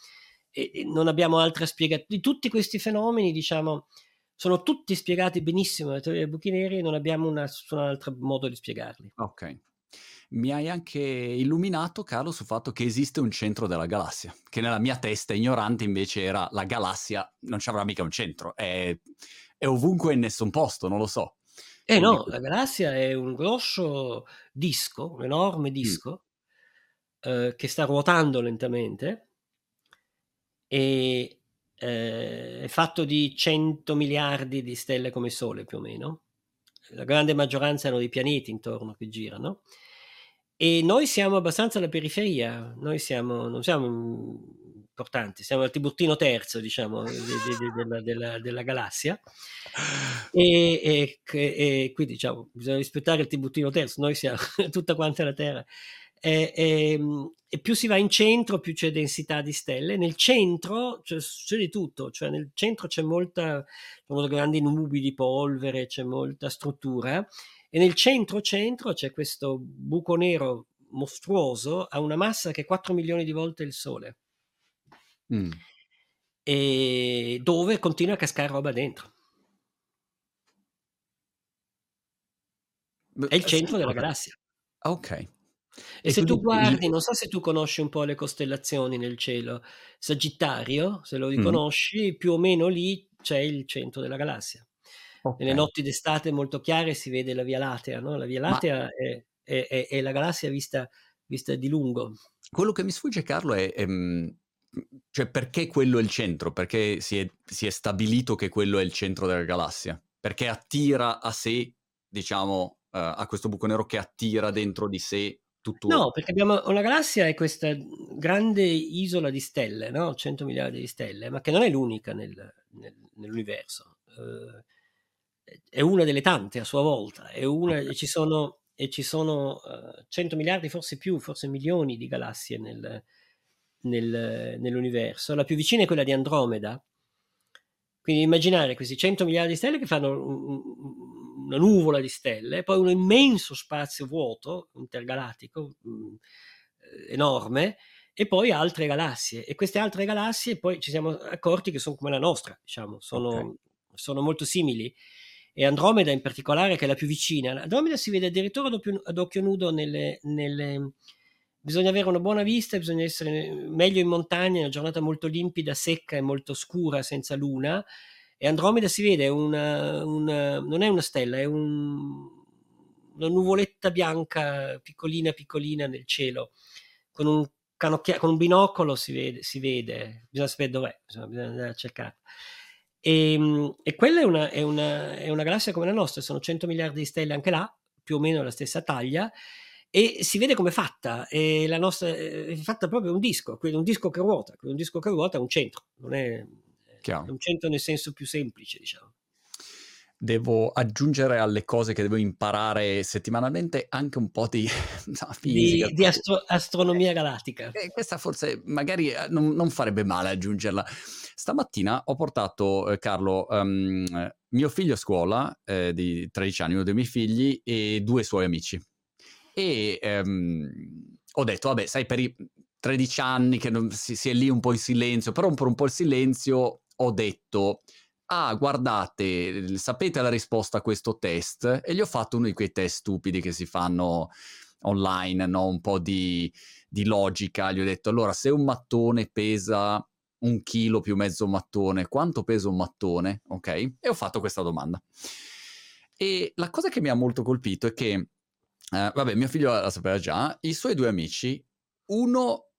E, e non abbiamo altra spiegazione. Di tutti questi fenomeni, diciamo, sono tutti spiegati benissimo nella teoria dei buchi neri e non abbiamo un altro modo di spiegarli. Ok. Mi hai anche illuminato, Carlo, sul fatto che esiste un centro della galassia, che nella mia testa ignorante invece era la galassia, non ci avrà mica un centro, è, è ovunque in nessun posto, non lo so. Eh no, la galassia è un grosso disco, un enorme disco mm. eh, che sta ruotando lentamente e eh, è fatto di 100 miliardi di stelle come Sole più o meno. La grande maggioranza hanno dei pianeti intorno che girano e noi siamo abbastanza alla periferia, noi siamo, non siamo importanti, siamo al Tiburtino terzo, diciamo, de, de, de, della, della, della, galassia. E, e, e, quindi diciamo, bisogna rispettare il Tiburtino terzo, noi siamo tutta quanta la Terra. E, e, più si va in centro, più c'è densità di stelle. Nel centro c'è, c'è di tutto, cioè nel centro c'è molta, sono grandi nubi di polvere, c'è molta struttura. E nel centro-centro c'è questo buco nero mostruoso, ha una massa che è 4 milioni di volte il Sole. Mm. E dove continua a cascare roba dentro. È il eh, centro della galassia. Ok. E, e se tu guardi, non so se tu conosci un po' le costellazioni nel cielo, Sagittario, se lo riconosci, mm. più o meno lì c'è il centro della galassia. Okay. Nelle notti d'estate molto chiare si vede la Via Lattea, no? La Via Lattea Ma... è, è, è, è, la galassia vista, vista, di lungo. Quello che mi sfugge, Carlo, è, è cioè perché quello è il centro? Perché si è, si è, stabilito che quello è il centro della galassia? Perché attira a sé, diciamo, uh, a questo buco nero che attira dentro di sé tutto... No, perché abbiamo una galassia è questa grande isola di stelle, no? 100 miliardi di stelle, ma che non è l'unica nel, nel, nell'universo. Uh, è una delle tante a sua volta, è una, e ci sono, e ci sono uh, 100 miliardi, forse più, forse milioni di galassie nel, nel, nell'universo. La più vicina è quella di Andromeda. Quindi immaginare questi 100 miliardi di stelle che fanno un, una nuvola di stelle, poi un immenso spazio vuoto intergalattico mh, eh, enorme e poi altre galassie e queste altre galassie poi ci siamo accorti che sono come la nostra, diciamo, sono, okay. sono molto simili e Andromeda in particolare che è la più vicina. Andromeda si vede addirittura ad occhio, nudo nelle, nelle, Bisogna avere una buona vista, bisogna essere meglio in montagna, una giornata molto limpida, secca e molto scura, senza luna, e Andromeda si vede, una, una, non è una stella, è un, una nuvoletta bianca piccolina piccolina nel cielo, con un, canocchia- con un binocolo si vede, si vede, bisogna sapere dov'è, bisogna, bisogna andare a cercare. E, ehm, e quella è una, è, una, è una galassia come la nostra, sono 100 miliardi di stelle anche là, più o meno la stessa taglia, e si vede come è fatta, e la nostra è fatta proprio un disco, un disco che ruota, un disco che ruota è un centro, non è Chiaro. un centro nel senso più semplice, diciamo. Devo aggiungere alle cose che devo imparare settimanalmente anche un po' di, no, fisica, di, di astro- astronomia galattica. Eh, questa forse magari eh, non, non, farebbe male aggiungerla. Stamattina ho portato, eh, Carlo, um, mio figlio a scuola eh, di 13 anni, uno dei miei figli, e due suoi amici. E um, ho detto, vabbè, sai, per i 13 anni che non, si, si, è lì un po' in silenzio, però per un po' il silenzio ho detto, ah, guardate, sapete la risposta a questo test? E gli ho fatto uno di quei test stupidi che si fanno online, no? Un po' di, di logica. Gli ho detto, allora, se un mattone pesa un chilo più mezzo mattone, quanto pesa un mattone? Ok? E ho fatto questa domanda. E la cosa che mi ha molto colpito è che, eh, vabbè, mio figlio la sapeva già, i suoi due amici, uno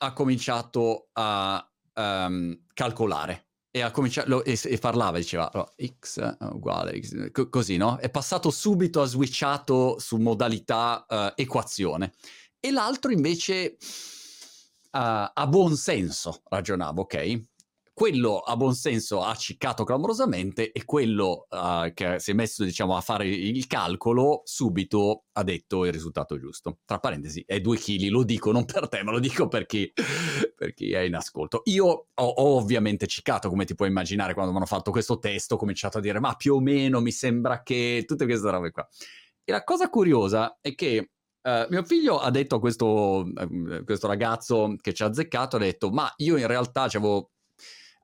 ha cominciato a um, calcolare e, ha cominciato, e, e parlava, diceva oh, x uguale x, co- così, no? È passato subito, ha switchato su modalità uh, equazione. E l'altro invece uh, a buon senso ragionava, ok? Quello a buon senso ha ciccato clamorosamente e quello uh, che si è messo diciamo, a fare il calcolo subito ha detto il risultato giusto. Tra parentesi, è due chili, lo dico non per te, ma lo dico per chi, per chi è in ascolto. Io ho, ho, ovviamente ciccato, come ti puoi immaginare, quando mi hanno fatto questo testo, ho cominciato a dire ma più o meno mi sembra che... tutte queste robe qua. E la cosa curiosa è che Uh, mio figlio ha detto a questo, uh, questo, ragazzo che ci ha azzeccato, ha detto, ma io in realtà avevo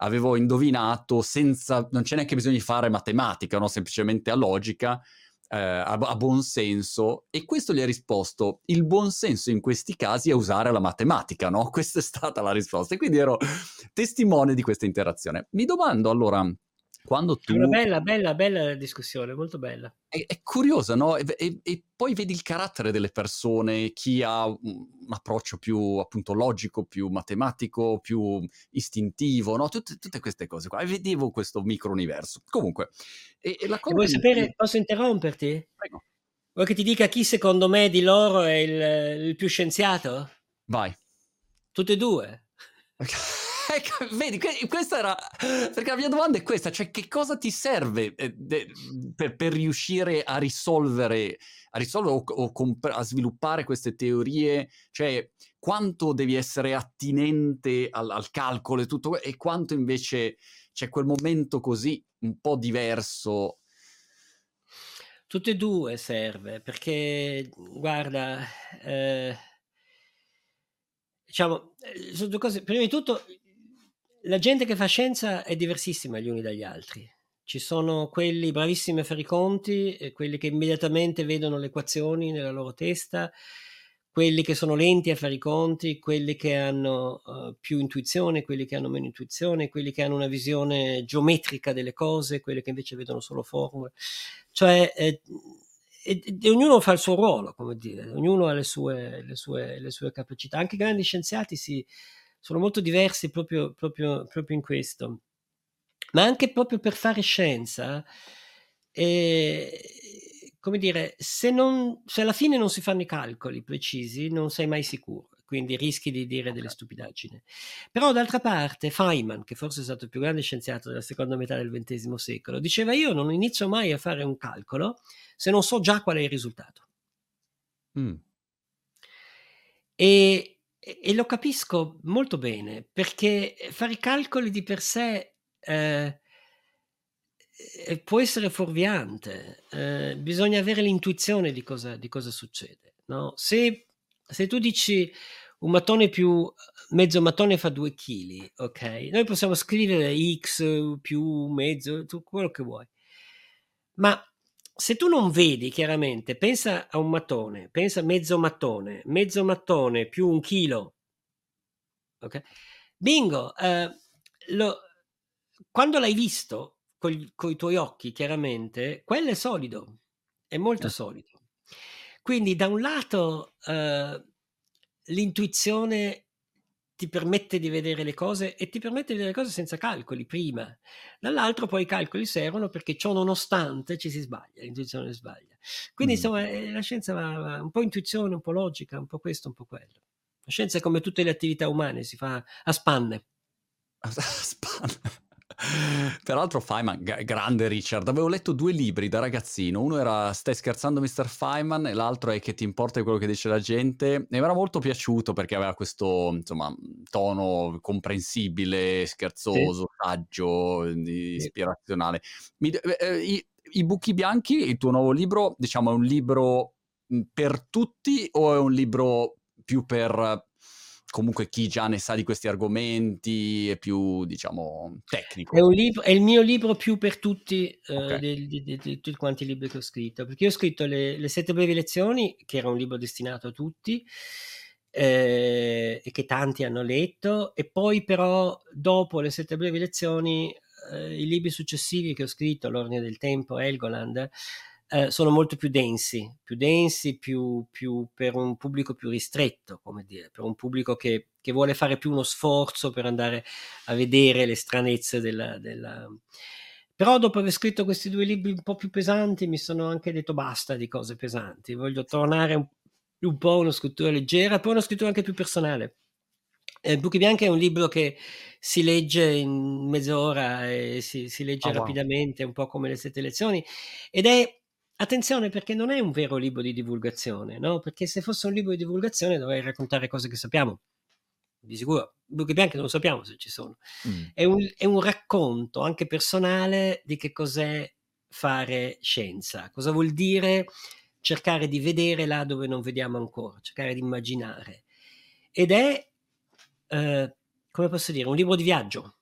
avevo indovinato senza, non c'è neanche bisogno di fare matematica, no? semplicemente a logica, eh, a, a buon senso, e questo gli ha risposto, il buon senso in questi casi è usare la matematica, no? Questa è stata la risposta, e quindi ero testimone di questa interazione. Mi domando allora, quando tu... Una bella, bella, bella discussione, molto bella. È, è curiosa, no? E, e, e, poi vedi il carattere delle persone, chi ha un, approccio più appunto logico, più matematico, più istintivo, no? Tutte, tutte queste cose qua. E vedevo questo micro universo. Comunque, e, e la cosa... vuoi sapere, che... posso interromperti? Prego. Vuoi che ti dica chi secondo me di loro è il, il più scienziato? Vai. Tutte e due. Ecco, vedi, questa era... Perché la mia domanda è questa, cioè che cosa ti serve eh, per, per, riuscire a risolvere, a risolvere o, o comp- a sviluppare queste teorie? Cioè, quanto devi essere attinente al, al calcolo e tutto, e quanto invece c'è quel momento così un po' diverso Tutte e due serve, perché guarda, eh, diciamo, eh, sono due cose. Prima di tutto, la gente che fa scienza è diversissima gli uni dagli altri. Ci sono quelli bravissimi a fare i conti, quelli che immediatamente vedono le equazioni nella loro testa, quelli che sono lenti a fare i conti, quelli che hanno uh, più intuizione, quelli che hanno meno intuizione, quelli che hanno una visione geometrica delle cose, quelli che invece vedono solo formule. Cioè, eh, e, e, ognuno fa il suo ruolo, come dire, ognuno ha le sue, le sue, le sue capacità. Anche i grandi scienziati si, sono molto diversi proprio, proprio, proprio in questo. Ma anche proprio per fare scienza, eh, come dire, se, non, se alla fine non si fanno i calcoli precisi, non sei mai sicuro quindi rischi di dire delle stupidaggini. Però d'altra parte Feynman, che forse è stato il più grande scienziato della seconda metà del XX secolo, diceva io non inizio mai a fare un calcolo se non so già qual è il risultato. Mm. E, e, lo capisco molto bene, perché fare i calcoli di per sé eh, eh, può essere fuorviante, eh, bisogna avere l'intuizione di cosa, di cosa succede. No? Se, se tu dici un mattone più mezzo mattone fa 2 kg, ok? Noi possiamo scrivere x più mezzo, tu, quello che vuoi. Ma se tu non vedi chiaramente, pensa a un mattone, pensa a mezzo mattone, mezzo mattone più un chilo, ok? Bingo, eh, lo, quando l'hai visto con i tuoi occhi, chiaramente, quello è solido, è molto eh. solido. Quindi da un lato eh, l'intuizione ti permette di vedere le cose e ti permette di vedere le cose senza calcoli prima. Dall'altro poi i calcoli servono perché ciò nonostante ci si sbaglia, l'intuizione sbaglia. Quindi mm. insomma eh, la scienza va, va, un po' intuizione, un po' logica, un po' questo, un po' quello. La scienza è come tutte le attività umane, si fa a spanne. A spanne. Peraltro Feynman, g- grande Richard, avevo letto due libri da ragazzino, uno era Stai scherzando Mr. Feynman e l'altro è Che ti importa quello che dice la gente e mi era molto piaciuto perché aveva questo insomma, tono comprensibile, scherzoso, sì. saggio, ispirazionale. Mi, eh, eh, i, I Buchi Bianchi, il tuo nuovo libro, diciamo è un libro per tutti o è un libro più per comunque chi già ne sa di questi argomenti è più, diciamo, tecnico. È, libro, è il mio libro più per tutti eh, okay. di, di, tutti quanti i libri che ho scritto, perché io ho scritto le, le sette brevi lezioni, che era un libro destinato a tutti, eh, e che tanti hanno letto, e poi però dopo le sette brevi lezioni, eh, i libri successivi che ho scritto, L'Ordine del Tempo, Helgoland, eh, sono molto più densi, più densi, più, più, per un pubblico più ristretto, come dire, per un pubblico che, che, vuole fare più uno sforzo per andare a vedere le stranezze della, della... Però dopo aver scritto questi due libri un po' più pesanti mi sono anche detto basta di cose pesanti, voglio tornare un, un po' a una scrittura leggera, poi una scrittura anche più personale. Eh, Buchi Bianchi è un libro che si legge in mezz'ora e si, si legge oh, rapidamente, wow. un po' come le sette lezioni, ed è Attenzione perché non è un vero libro di divulgazione, no? Perché se fosse un libro di divulgazione dovrei raccontare cose che sappiamo. Di sicuro, buchi bianchi non sappiamo se ci sono. Mm. È, un, è un racconto anche personale di che cos'è fare scienza, cosa vuol dire cercare di vedere là dove non vediamo ancora, cercare di immaginare. Ed è, eh, come posso dire, un libro di viaggio.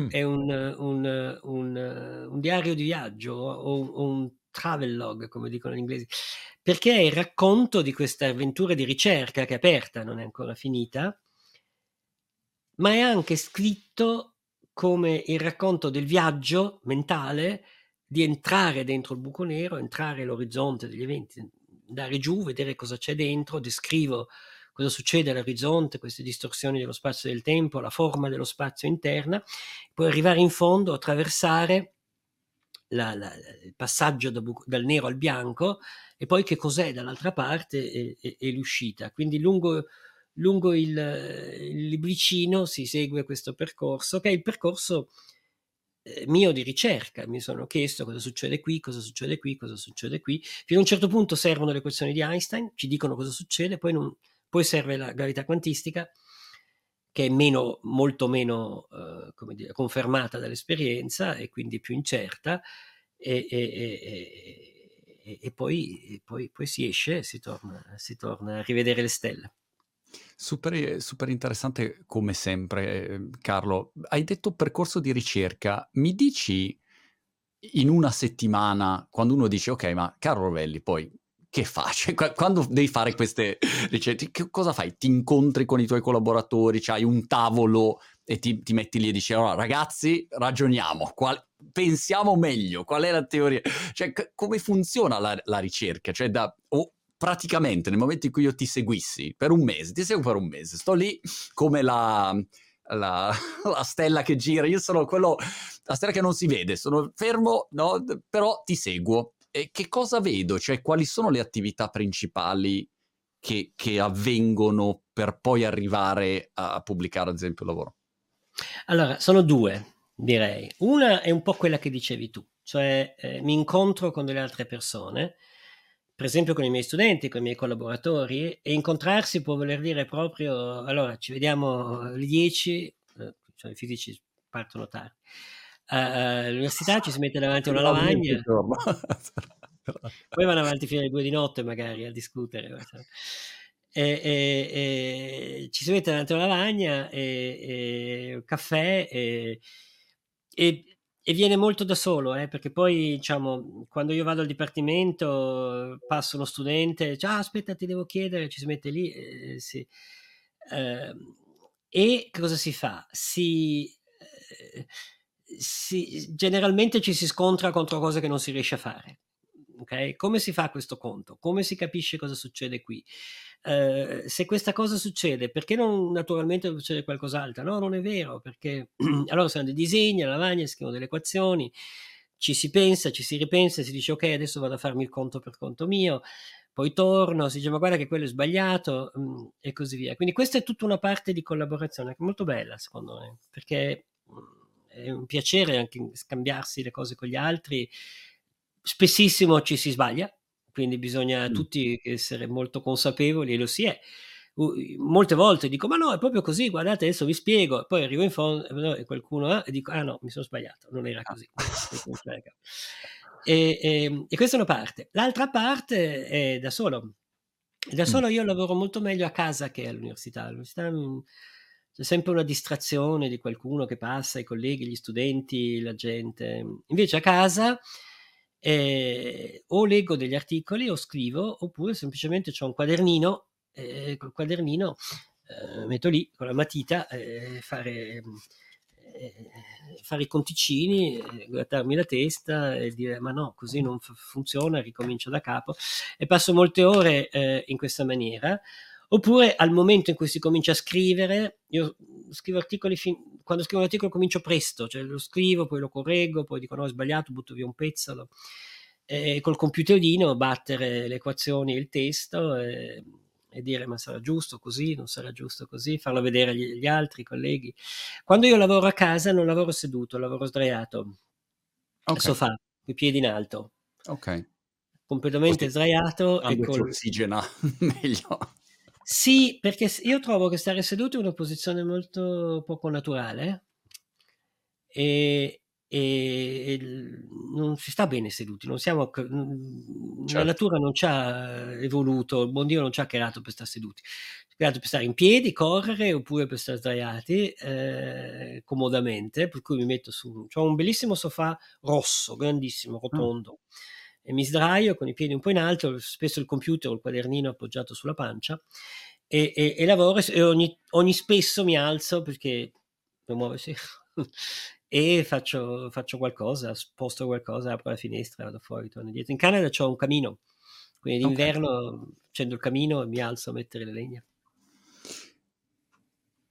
Mm. È un, un, un, un, diario di viaggio o un travel log, come dicono gli inglesi, perché è il racconto di questa avventura di ricerca che è aperta, non è ancora finita, ma è anche scritto come il racconto del viaggio mentale di entrare dentro il buco nero, entrare all'orizzonte degli eventi, andare giù, vedere cosa c'è dentro, descrivo cosa succede all'orizzonte, queste distorsioni dello spazio e del tempo, la forma dello spazio interna, poi arrivare in fondo, attraversare la, la, il passaggio da, dal nero al bianco e poi che cos'è dall'altra parte e, e, e l'uscita. Quindi lungo, lungo il, il, libricino si segue questo percorso, che è il percorso eh, mio di ricerca. Mi sono chiesto cosa succede qui, cosa succede qui, cosa succede qui. Fino a un certo punto servono le equazioni di Einstein, ci dicono cosa succede, poi, non, poi serve la gravità quantistica che è meno, molto meno eh, come dire, confermata dall'esperienza e quindi più incerta, e, e, e, e poi, poi, poi, si esce si torna, si torna a rivedere le stelle. Super, super, interessante come sempre, Carlo. Hai detto percorso di ricerca. Mi dici in una settimana, quando uno dice, ok, ma Carlo Rovelli, poi che fa? Cioè, quando devi fare queste ricerche, che cosa fai? Ti incontri con i tuoi collaboratori, c'hai un tavolo e ti, ti metti lì e dici, allora ragazzi, ragioniamo, qual, pensiamo meglio, qual è la teoria? Cioè, c- come funziona la, la, ricerca? Cioè, da, oh, praticamente nel momento in cui io ti seguissi per un mese, ti seguo per un mese, sto lì come la... La, la, stella che gira, io sono quello, la stella che non si vede, sono fermo, no? però ti seguo e che cosa vedo? Cioè, quali sono le attività principali che, che avvengono per poi arrivare a, pubblicare, ad esempio, il lavoro? Allora, sono due, direi. Una è un po' quella che dicevi tu, cioè eh, mi incontro con delle altre persone, per esempio con i miei studenti, con i miei collaboratori, e incontrarsi può voler dire proprio, allora ci vediamo alle 10, eh, cioè i fisici partono tardi, all'università ci si mette davanti a una lavagna, poi vanno avanti fino alle due di notte magari a discutere. E, e, e, ci si mette davanti a una lavagna e, e caffè e, e viene molto da solo, eh, perché poi diciamo, quando io vado al dipartimento passa uno studente, dice ah, aspetta ti devo chiedere, ci si mette lì eh, sì. eh, e cosa si fa? Si, eh, si, generalmente ci si scontra contro cose che non si riesce a fare. Okay? Come si fa questo conto? Come si capisce cosa succede qui? Uh, se questa cosa succede, perché non naturalmente succede qualcos'altro? No, non è vero, perché allora fanno dei disegni alla lavagna, scrivono delle equazioni, ci si pensa, ci si ripensa, si dice ok, adesso vado a farmi il conto per conto mio, poi torno, si dice ma guarda che quello è sbagliato mh, mm, e così via. Quindi questa è tutta una parte di collaborazione molto bella secondo me, perché mm, è un piacere anche scambiarsi le cose con gli altri. Spessissimo ci si sbaglia, quindi bisogna mm. tutti essere molto consapevoli e lo si è. molte volte dico ma no è proprio così guardate adesso vi spiego poi arrivo in fondo e qualcuno eh, e dico ah no mi sono sbagliato non era così e, e, e, questa è una parte. L'altra parte è da solo. Da solo io lavoro molto meglio a casa che all'università. All'università mm, c'è sempre una distrazione di qualcuno che passa, i colleghi, gli studenti, la gente. Invece a casa eh, o leggo degli articoli o scrivo, oppure semplicemente ho un quadernino, eh, col quadernino eh, metto lì con la matita eh, fare, eh, fare i conticini, eh, grattarmi la testa e dire ma no, così non f- funziona, ricomincio da capo e passo molte ore eh, in questa maniera Oppure al momento in cui si comincia a scrivere, io scrivo articoli, fin- quando scrivo un articolo comincio presto, cioè lo scrivo, poi lo correggo, poi dico no, ho sbagliato, butto via un pezzo. E col computerino battere le equazioni e il testo e, e, dire ma sarà giusto così, non sarà giusto così, farlo vedere agli, agli altri colleghi. Quando io lavoro a casa non lavoro seduto, lavoro sdraiato, okay. sofà, i piedi in alto. Ok. Completamente sdraiato. E col... ossigena meglio. Sì, perché io trovo che stare seduti è una posizione molto poco naturale e, e, e non si sta bene seduti, non siamo, certo. la natura non ci ha evoluto, il buon Dio non ci ha creato per stare seduti, ci ha creato per stare in piedi, correre oppure per stare sdraiati eh, comodamente, per cui mi metto su, ho un bellissimo sofà rosso, grandissimo, rotondo. Mm e mi sdraio con i piedi un po' in alto, spesso il computer o il quadernino appoggiato sulla pancia e, e, e lavoro e ogni, ogni, spesso mi alzo perché devo muoversi e faccio, faccio, qualcosa, sposto qualcosa, apro la finestra, vado fuori, torno indietro. In Canada c'ho un camino, quindi d'inverno okay. accendo il camino e mi alzo a mettere le legna.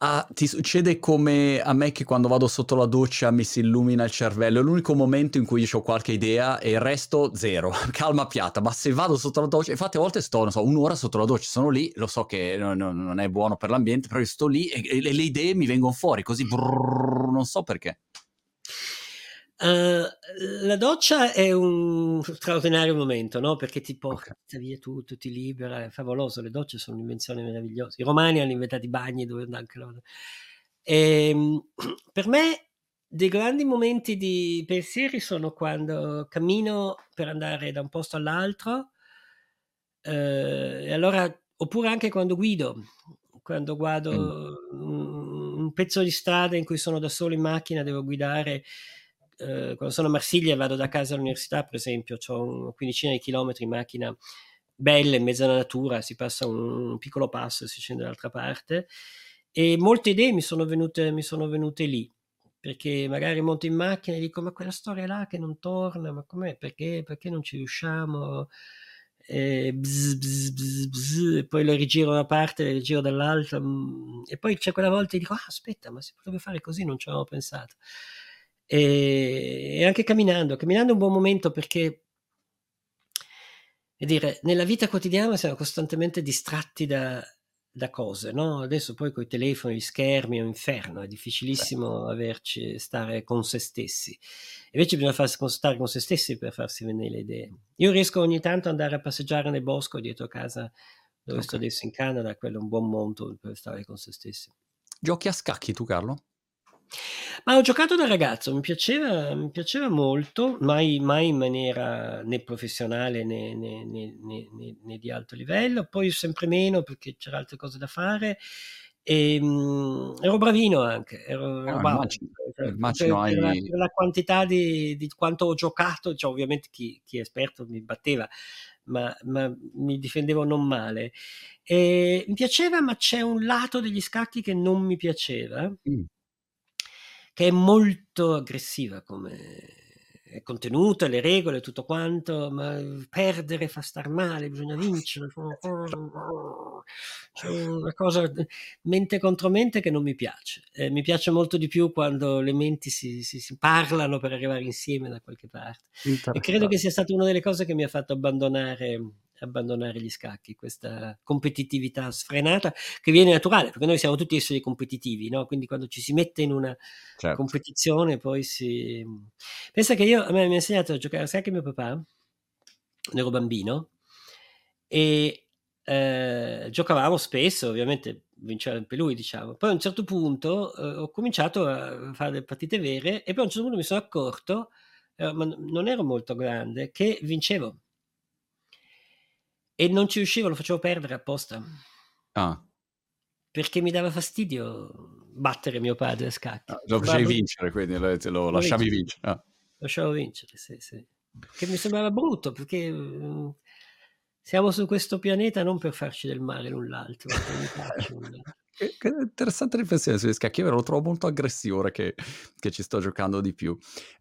Ah, ti succede come a me che quando vado sotto la doccia mi si illumina il cervello, è l'unico momento in cui io ho qualche idea e il resto zero, calma piatta, ma se vado sotto la doccia, infatti a volte sto, so, un'ora sotto la doccia, sono lì, lo so che non, non è buono per l'ambiente, però io sto lì e, e le idee mi vengono fuori così, brrr, non so perché. Uh, la doccia è un straordinario momento, no? Perché ti porta okay. via tutto, ti libera, è favoloso. Le docce sono un'invenzione meravigliosa. I romani hanno inventato i bagni dove anche loro. E, ehm, per me, dei grandi momenti di pensieri sono quando cammino per andare da un posto all'altro, eh, e allora, oppure anche quando guido, quando guardo mm. un, un pezzo di strada in cui sono da solo in macchina, devo guidare eh, quando sono a Marsiglia e vado da casa all'università, per esempio, ho una quindicina di chilometri in macchina bella in mezzo alla natura, si passa un, un piccolo passo e si scende dall'altra parte. E molte idee mi sono venute, mi sono venute lì perché magari monto in macchina e dico ma quella storia là che non torna, ma com'è? Perché, perché non ci riusciamo? E, bzz, bzz, bzz, poi le rigiro da una parte, le rigiro dall'altra mm, e poi c'è quella volta e dico ah, aspetta ma si potrebbe fare così, non ci avevo pensato e, e anche camminando. Camminando è un buon momento perché e dire, nella vita quotidiana siamo costantemente distratti da, da cose, no? Adesso poi con i telefoni, gli schermi è un inferno, è difficilissimo sì. averci, stare con se stessi. Invece bisogna farsi stare con se stessi per farsi venire le idee. Io riesco ogni tanto ad andare a passeggiare nel bosco dietro casa dove okay. sto adesso in Canada, quello è un buon monto per stare con se stessi. Giochi a scacchi tu Carlo? Ma ho giocato da ragazzo, mi piaceva, mi piaceva molto, mai, mai in maniera né professionale né, né, né, né, di alto livello, poi sempre meno perché c'era altre cose da fare. E, mh, ero bravino anche, ero, ero ah, bravo, immagino, cioè, immagino per, hai... per, la, per, la, quantità di, di, quanto ho giocato, cioè, ovviamente chi, chi, è esperto mi batteva, ma, ma mi difendevo non male. E, mi piaceva, ma c'è un lato degli scacchi che non mi piaceva. Mm che è molto aggressiva come è contenuta, le regole, tutto quanto, ma perdere fa star male, bisogna vincere. C'è una cosa mente contro mente che non mi piace. Eh, mi piace molto di più quando le menti si, si, si parlano per arrivare insieme da qualche parte. E credo che sia stata una delle cose che mi ha fatto abbandonare abbandonare gli scacchi, questa competitività sfrenata che viene naturale, perché noi siamo tutti esseri competitivi, no? quindi quando ci si mette in una certo. competizione poi si... Pensa che io, a me mi ha insegnato a giocare a scacchi mio papà, quando ero bambino, e eh, giocavamo spesso, ovviamente vinceva anche lui, diciamo. Poi a un certo punto eh, ho cominciato a fare delle partite vere e poi a un certo punto mi sono accorto, eh, ma non ero molto grande, che vincevo e non ci riuscivo, lo facevo perdere apposta. Ah. Perché mi dava fastidio battere mio padre a scacchi. Ah, lo facevi vincere, quindi lo, lo lasciavi vincere. vincere. Ah. Lo lasciavo vincere, sì, sì. Che mi sembrava brutto, perché uh, siamo su questo pianeta non per farci del male l'un l'altro. interessante riflessione sugli scacchi, io lo trovo molto aggressivo ora che, che ci sto giocando di più.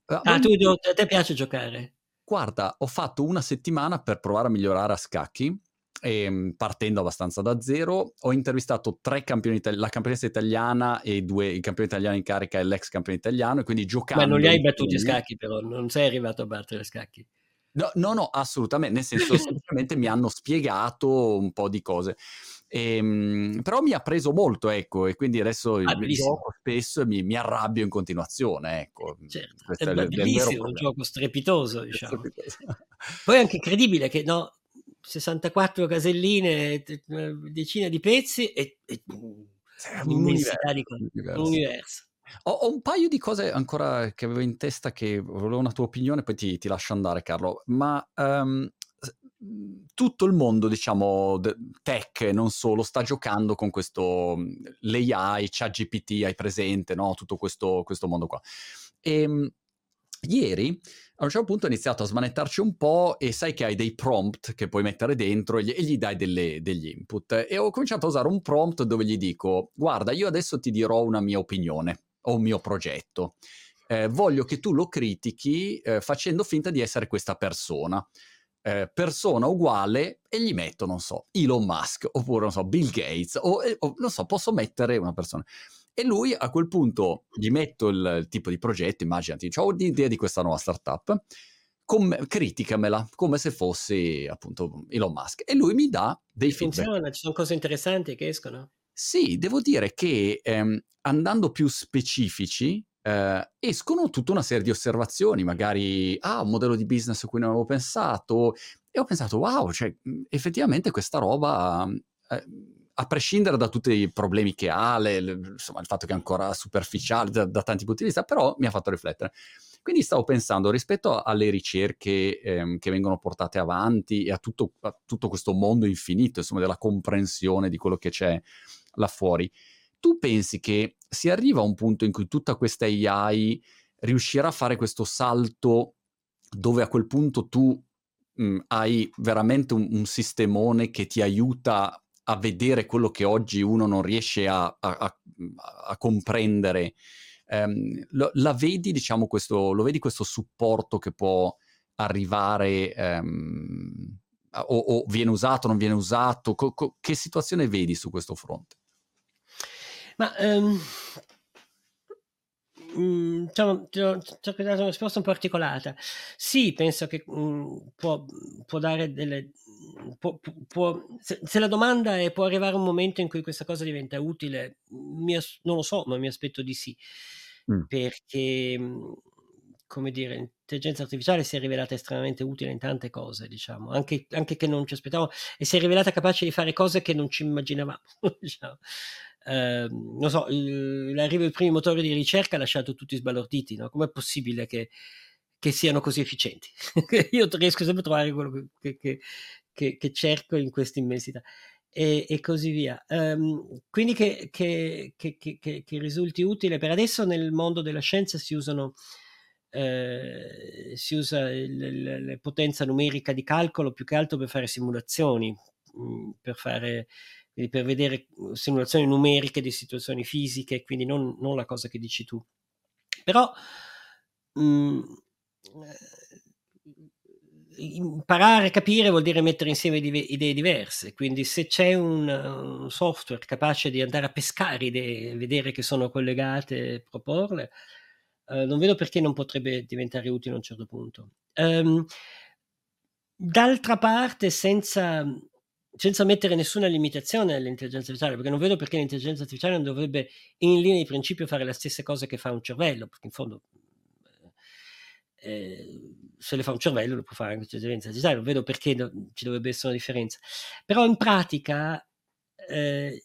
Ah, ah tu, a te piace giocare? Guarda, ho fatto una settimana per provare a migliorare a scacchi. Ehm, partendo abbastanza da zero, ho intervistato tre campioni la campionessa italiana e due, il campione italiano in carica e l'ex campione italiano, e quindi giocando. Ma non li hai battuti a scacchi, però, non sei arrivato a battere a scacchi. No, no, no, assolutamente, nel senso, semplicemente mi hanno spiegato un po' di cose. Ehm, però mi ha preso molto, ecco, e quindi adesso ah, gioco spesso e mi, mi, arrabbio in continuazione, ecco. Certo, Questo è, è bellissimo, un gioco strepitoso, diciamo. Strepitoso. Poi è anche incredibile che, no, 64 caselline, decine di pezzi e, e un'immensità di cose, un universo. Ho, ho, un paio di cose ancora che avevo in testa che volevo una tua opinione, poi ti, ti lascio andare Carlo, ma um, tutto il mondo, diciamo, tech, non solo, sta giocando con questo mhmm, l'AI, ChatGPT, hai presente, no? Tutto questo, questo mondo qua. E ehm, ieri a un certo punto ho iniziato a smanettarci un po' e sai che hai dei prompt che puoi mettere dentro e gli, e gli dai delle, degli input. E ho cominciato a usare un prompt dove gli dico, guarda, io adesso ti dirò una mia opinione o un mio progetto. Eh, voglio che tu lo critichi eh, facendo finta di essere questa persona eh, persona uguale e gli metto, non so, Elon Musk oppure, non so, Bill Gates o, eh, o non so, posso mettere una persona. E lui a quel punto gli metto il, il tipo di progetto, immaginati, ho l'idea di questa nuova startup, com- criticamela come se fossi appunto Elon Musk e lui mi dà dei feedback. Funziona, ci sono cose interessanti che escono. Sì, devo dire che ehm, andando più specifici, eh, escono tutta una serie di osservazioni, magari, ah, un modello di business a cui non avevo pensato, e ho pensato, wow, cioè, mhmm, effettivamente questa roba, eh, a prescindere da tutti i problemi che ha, le, le, insomma, il fatto che è ancora superficiale da, da, tanti punti di vista, però mi ha fatto riflettere. Quindi stavo pensando, rispetto alle ricerche ehm, che vengono portate avanti e a tutto, a tutto questo mondo infinito, insomma, della comprensione di quello che c'è là fuori, tu pensi che si arriva a un punto in cui tutta questa AI riuscirà a fare questo salto dove a quel punto tu mh, mhmm, hai veramente un, un, sistemone che ti aiuta a vedere quello che oggi uno non riesce a, a, a, a comprendere. Um, lo, la vedi, diciamo, questo, lo vedi questo supporto che può arrivare um, o, o, viene usato, non viene usato? Co, co, che situazione vedi su questo fronte? Ma um, mh, diciamo, ti ho, ti ho dato una risposta un po' articolata. Sì, penso che mh, può, può, dare delle, può, può, se, se, la domanda è può arrivare un momento in cui questa cosa diventa utile, mi, non lo so, ma mi aspetto di sì, mm. perché mhmm, come dire, l'intelligenza artificiale si è rivelata estremamente utile in tante cose, diciamo, anche, anche che non ci aspettavamo, e si è rivelata capace di fare cose che non ci immaginavamo, diciamo. Eh, non so, l'arrivo dei primi motori di ricerca ha lasciato tutti sbalorditi, no? Com'è possibile che, che siano così efficienti? Io riesco sempre a trovare quello che, che, che, cerco in questa immensità. E, e, così via. Um, quindi che, che, che, che, risulti utile per adesso nel mondo della scienza si usano eh, si usa la potenza numerica di calcolo più che altro per fare simulazioni, mh, mm, per, fare, per vedere simulazioni numeriche di situazioni fisiche, quindi non, non la cosa che dici tu. Però mh, mm, imparare a capire vuol dire mettere insieme idee diverse, quindi se c'è un, un software capace di andare a pescare idee, vedere che sono collegate, proporle, eh, non vedo perché non potrebbe diventare utile a un certo punto. Um, d'altra parte, senza, senza, mettere nessuna limitazione all'intelligenza artificiale, perché non vedo perché l'intelligenza artificiale non dovrebbe in linea di principio fare le stesse cose che fa un cervello, perché in fondo eh, se le fa un cervello lo può fare anche l'intelligenza artificiale, non vedo perché no, ci dovrebbe essere una differenza. Però in pratica eh,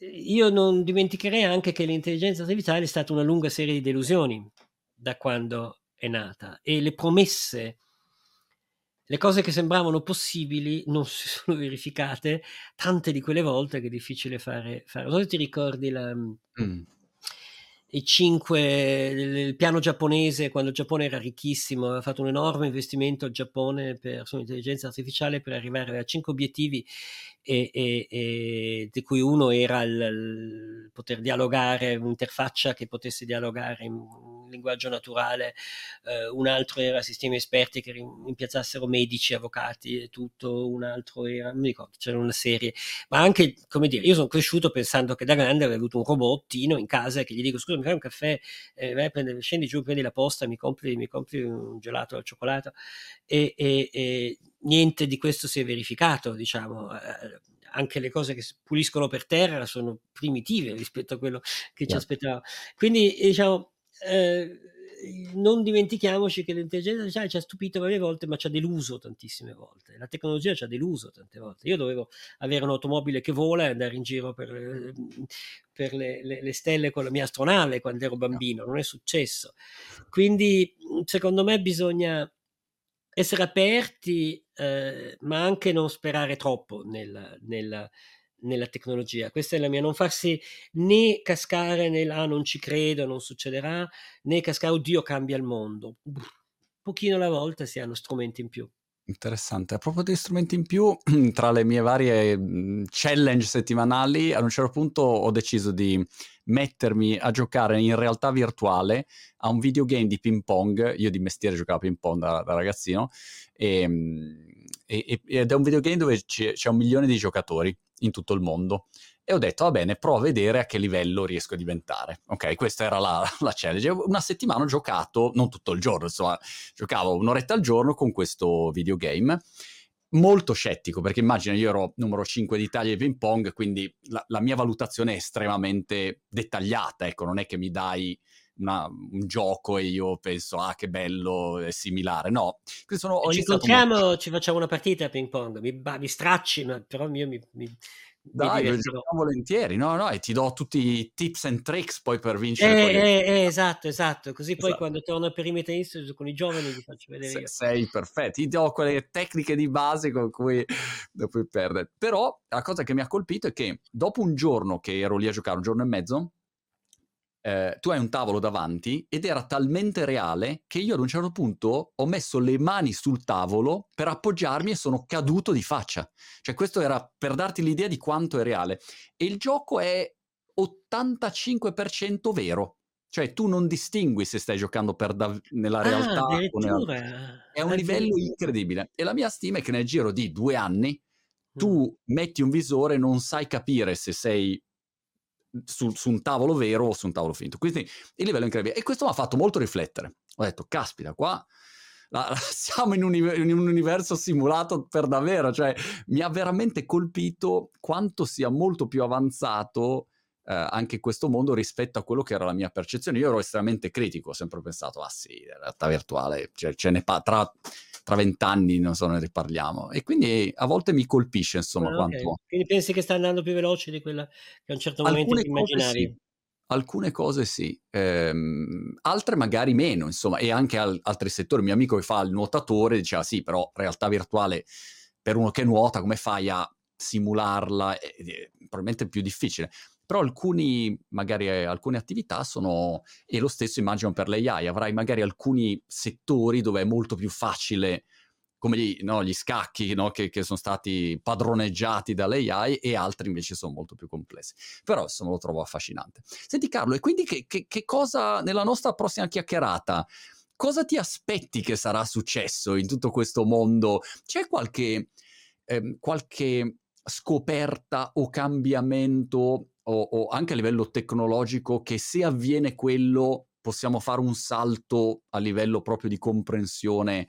io non dimenticherei anche che l'intelligenza artificiale è stata una lunga serie di delusioni da quando è nata e le promesse, le cose che sembravano possibili non si sono verificate tante di quelle volte che è difficile fare. fare. Non so se ti ricordi la, mm i cinque, il piano giapponese, quando il Giappone era ricchissimo, aveva fatto un enorme investimento al Giappone per, sull'intelligenza artificiale per arrivare a cinque obiettivi e, e, e di cui uno era il, il, poter dialogare, un'interfaccia che potesse dialogare in, in linguaggio naturale, eh, un altro era sistemi esperti che rimpiazzassero medici, avvocati e tutto, un altro era, non mi ricordo, c'era una serie, ma anche, come dire, io sono cresciuto pensando che da grande avevo avuto un robottino in casa che gli dico scusa mi fai un caffè, eh, vai prendere, scendi giù, prendi la posta, mi compri, mi compri un gelato al cioccolato e, e, e niente di questo si è verificato, diciamo. Eh, anche le cose che puliscono per terra sono primitive rispetto a quello che ci aspettavamo. Quindi, diciamo, eh, non dimentichiamoci che l'intelligenza artificiale ci ha stupito varie volte, ma ci ha deluso tantissime volte. La tecnologia ci ha deluso tante volte. Io dovevo avere un'automobile che vola e andare in giro per, per le, le, le, stelle con la mia astronave quando ero bambino, non è successo. Quindi, secondo me, bisogna essere aperti, eh, ma anche non sperare troppo nel, nel nella tecnologia. Questa è la mia, non farsi né cascare nel ah non ci credo, non succederà, né cascare oddio cambia il mondo. Un pochino alla volta si hanno strumenti in più. Interessante. A proposito di strumenti in più, tra le mie varie mhmm, challenge settimanali, ad un certo punto ho deciso di mettermi a giocare in realtà virtuale a un videogame di ping pong. Io di mestiere giocavo ping pong da, da ragazzino ehm, e, e, ed è un videogame dove c'è, c'è un milione di giocatori in tutto il mondo. E ho detto, va bene, provo a vedere a che livello riesco a diventare. Ok, questa era la, la challenge. Una settimana ho giocato, non tutto il giorno, insomma, giocavo un'oretta al giorno con questo videogame molto scettico perché immagino io ero numero 5 d'Italia di ping pong quindi la, la, mia valutazione è estremamente dettagliata ecco non è che mi dai una, un gioco e io penso ah che bello è similare no sono, ci incontriamo molto... ci facciamo una partita a ping pong mi, mi stracci ma però io mi, mi dai, lo volentieri, no, no, e ti do tutti i tips and tricks poi per vincere. Eh, eh, eh, esatto, esatto, così esatto. poi quando torno al perimetro Institute con i giovani li faccio vedere Se, Sei perfetto, ti do quelle tecniche di base con cui puoi perdere. Però la cosa che mi ha colpito è che dopo un giorno che ero lì a giocare, un giorno e mezzo, eh, tu hai un tavolo davanti ed era talmente reale che io ad un certo punto ho messo le mani sul tavolo per appoggiarmi e sono caduto di faccia. Cioè questo era per darti l'idea di quanto è reale. E il gioco è 85% vero. Cioè tu non distingui se stai giocando da- nella ah, realtà ah, o nella... È un livello incredibile. E la mia stima è che nel giro di due anni tu mm. metti un visore e non sai capire se sei su, su, un tavolo vero o su un tavolo finto. Quindi il livello è incredibile. E questo mi ha fatto molto riflettere. Ho detto, caspita, qua la, la, siamo in un, in un, universo simulato per davvero, cioè mi ha veramente colpito quanto sia molto più avanzato eh, anche questo mondo rispetto a quello che era la mia percezione. Io ero estremamente critico, ho sempre pensato, ah sì, la realtà virtuale, cioè, ce ne pa- tra, tra vent'anni non so, ne riparliamo. E quindi a volte mi colpisce, insomma, ah, quanto... Okay. Quindi pensi che sta andando più veloce di quella che a un certo momento immaginavi? Sì. Alcune cose sì, ehm, altre magari meno, insomma, e anche al- altri settori. Il mio amico che fa il nuotatore diceva sì, però realtà virtuale per uno che nuota, come fai a simularla? È, è probabilmente più difficile però alcuni, magari eh, alcune attività sono, e lo stesso immagino per l'AI, avrai magari alcuni settori dove è molto più facile, come gli, no, gli scacchi no, che, che, sono stati padroneggiati dall'AI e altri invece sono molto più complessi. Però insomma lo trovo affascinante. Senti Carlo, e quindi che, che, che cosa, nella nostra prossima chiacchierata, cosa ti aspetti che sarà successo in tutto questo mondo? C'è qualche, eh, qualche scoperta o cambiamento o, o anche a livello tecnologico che se avviene quello possiamo fare un salto a livello proprio di comprensione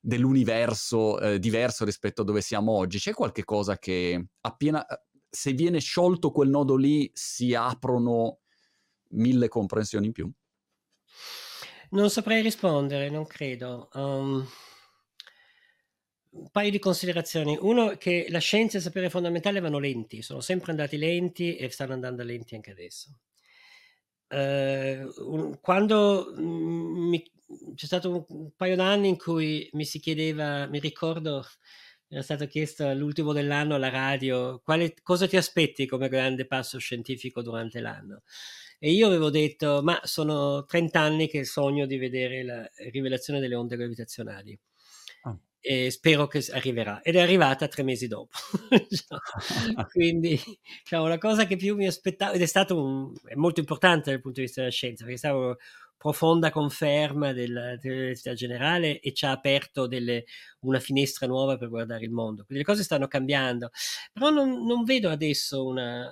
dell'universo eh, diverso rispetto a dove siamo oggi. C'è qualche cosa che appena eh, se viene sciolto quel nodo lì si aprono mille comprensioni in più? Non saprei rispondere, non credo. Um, un paio di considerazioni. Uno, che la scienza e il sapere fondamentale vanno lenti, sono sempre andati lenti e stanno andando lenti anche adesso. Uh, quando mm, mi, c'è stato un, un paio d'anni in cui mi si chiedeva, mi ricordo, era stato chiesto all'ultimo dell'anno alla radio quale, cosa ti aspetti come grande passo scientifico durante l'anno. E io avevo detto, ma sono 30 anni che sogno di vedere la rivelazione delle onde gravitazionali e spero che arriverà. Ed è arrivata tre mesi dopo. Quindi diciamo, la cosa che più mi aspettavo, ed è stato un, è molto importante dal punto di vista della scienza, perché è stata profonda conferma della dell'università generale e ci ha aperto delle, una finestra nuova per guardare il mondo. Quindi le cose stanno cambiando, però non, non vedo adesso una,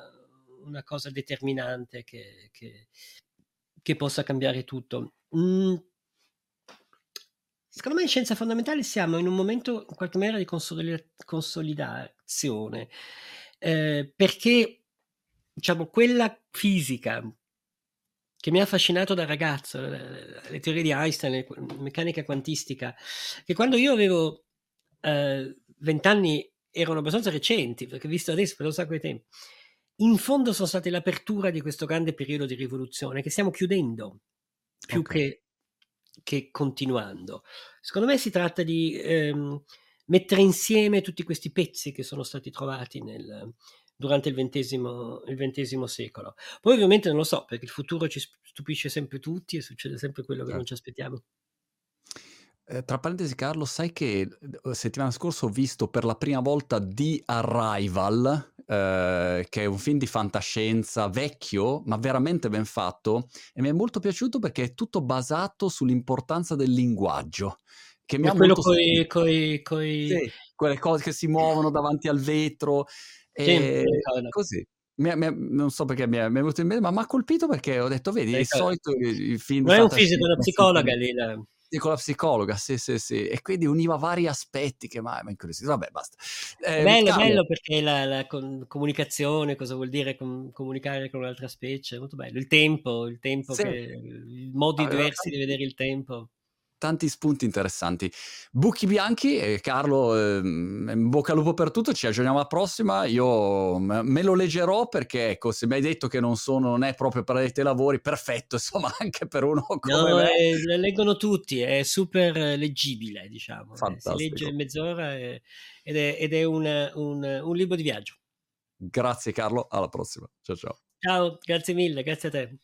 una cosa determinante che, che, che, possa cambiare tutto. Mm Secondo me in scienza fondamentale siamo in un momento in qualche maniera di consolida- consolidazione, eh, perché diciamo quella fisica che mi ha affascinato da ragazzo, le, le teorie di Einstein, la meccanica quantistica, che quando io avevo eh, vent'anni eh, erano abbastanza recenti, perché visto adesso per un sacco di tempo, in fondo sono state l'apertura di questo grande periodo di rivoluzione che stiamo chiudendo, più okay. che che continuando. Secondo me si tratta di ehm, mettere insieme tutti questi pezzi che sono stati trovati nel, durante il XX, secolo. Poi ovviamente non lo so, perché il futuro ci stupisce sempre tutti e succede sempre quello che certo. non ci aspettiamo. Eh, tra parentesi, Carlo, sai che settimana scorsa ho visto per la prima volta The Arrival, eh, che è un film di fantascienza vecchio, ma veramente ben fatto, e mi è molto piaciuto perché è tutto basato sull'importanza del linguaggio. Che mi ha quello coi, coi, coi... Sì, quelle cose che si muovono davanti al vetro. E sì, così. Mi, mi, non so perché mi è, mi è venuto in mente, ma mi ha colpito perché ho detto, vedi, di solito i film... Non è un fisico, è una psicologa lì. La con la psicologa, sì, sì, sì, e quindi univa vari aspetti che mai mi incuriosito. Vabbè, basta. Eh, bello, bello perché la, la con- comunicazione, cosa vuol dire com- comunicare con un'altra specie, molto bello. Il tempo, il tempo, sì. che, modi allora, diversi di vedere il tempo tanti spunti interessanti. Buchi bianchi, e Carlo, eh, in bocca al lupo per tutto, ci aggiorniamo alla prossima. Io me lo leggerò perché, ecco, se mi hai detto che non, sono, non è proprio per dei lavori, perfetto, insomma, anche per uno come no, me. Eh, le leggono tutti, è super leggibile, diciamo. Fantastico. Si legge in mezz'ora e, ed è, ed è un, un, un libro di viaggio. Grazie Carlo, alla prossima. Ciao ciao. Ciao, grazie mille, grazie a te.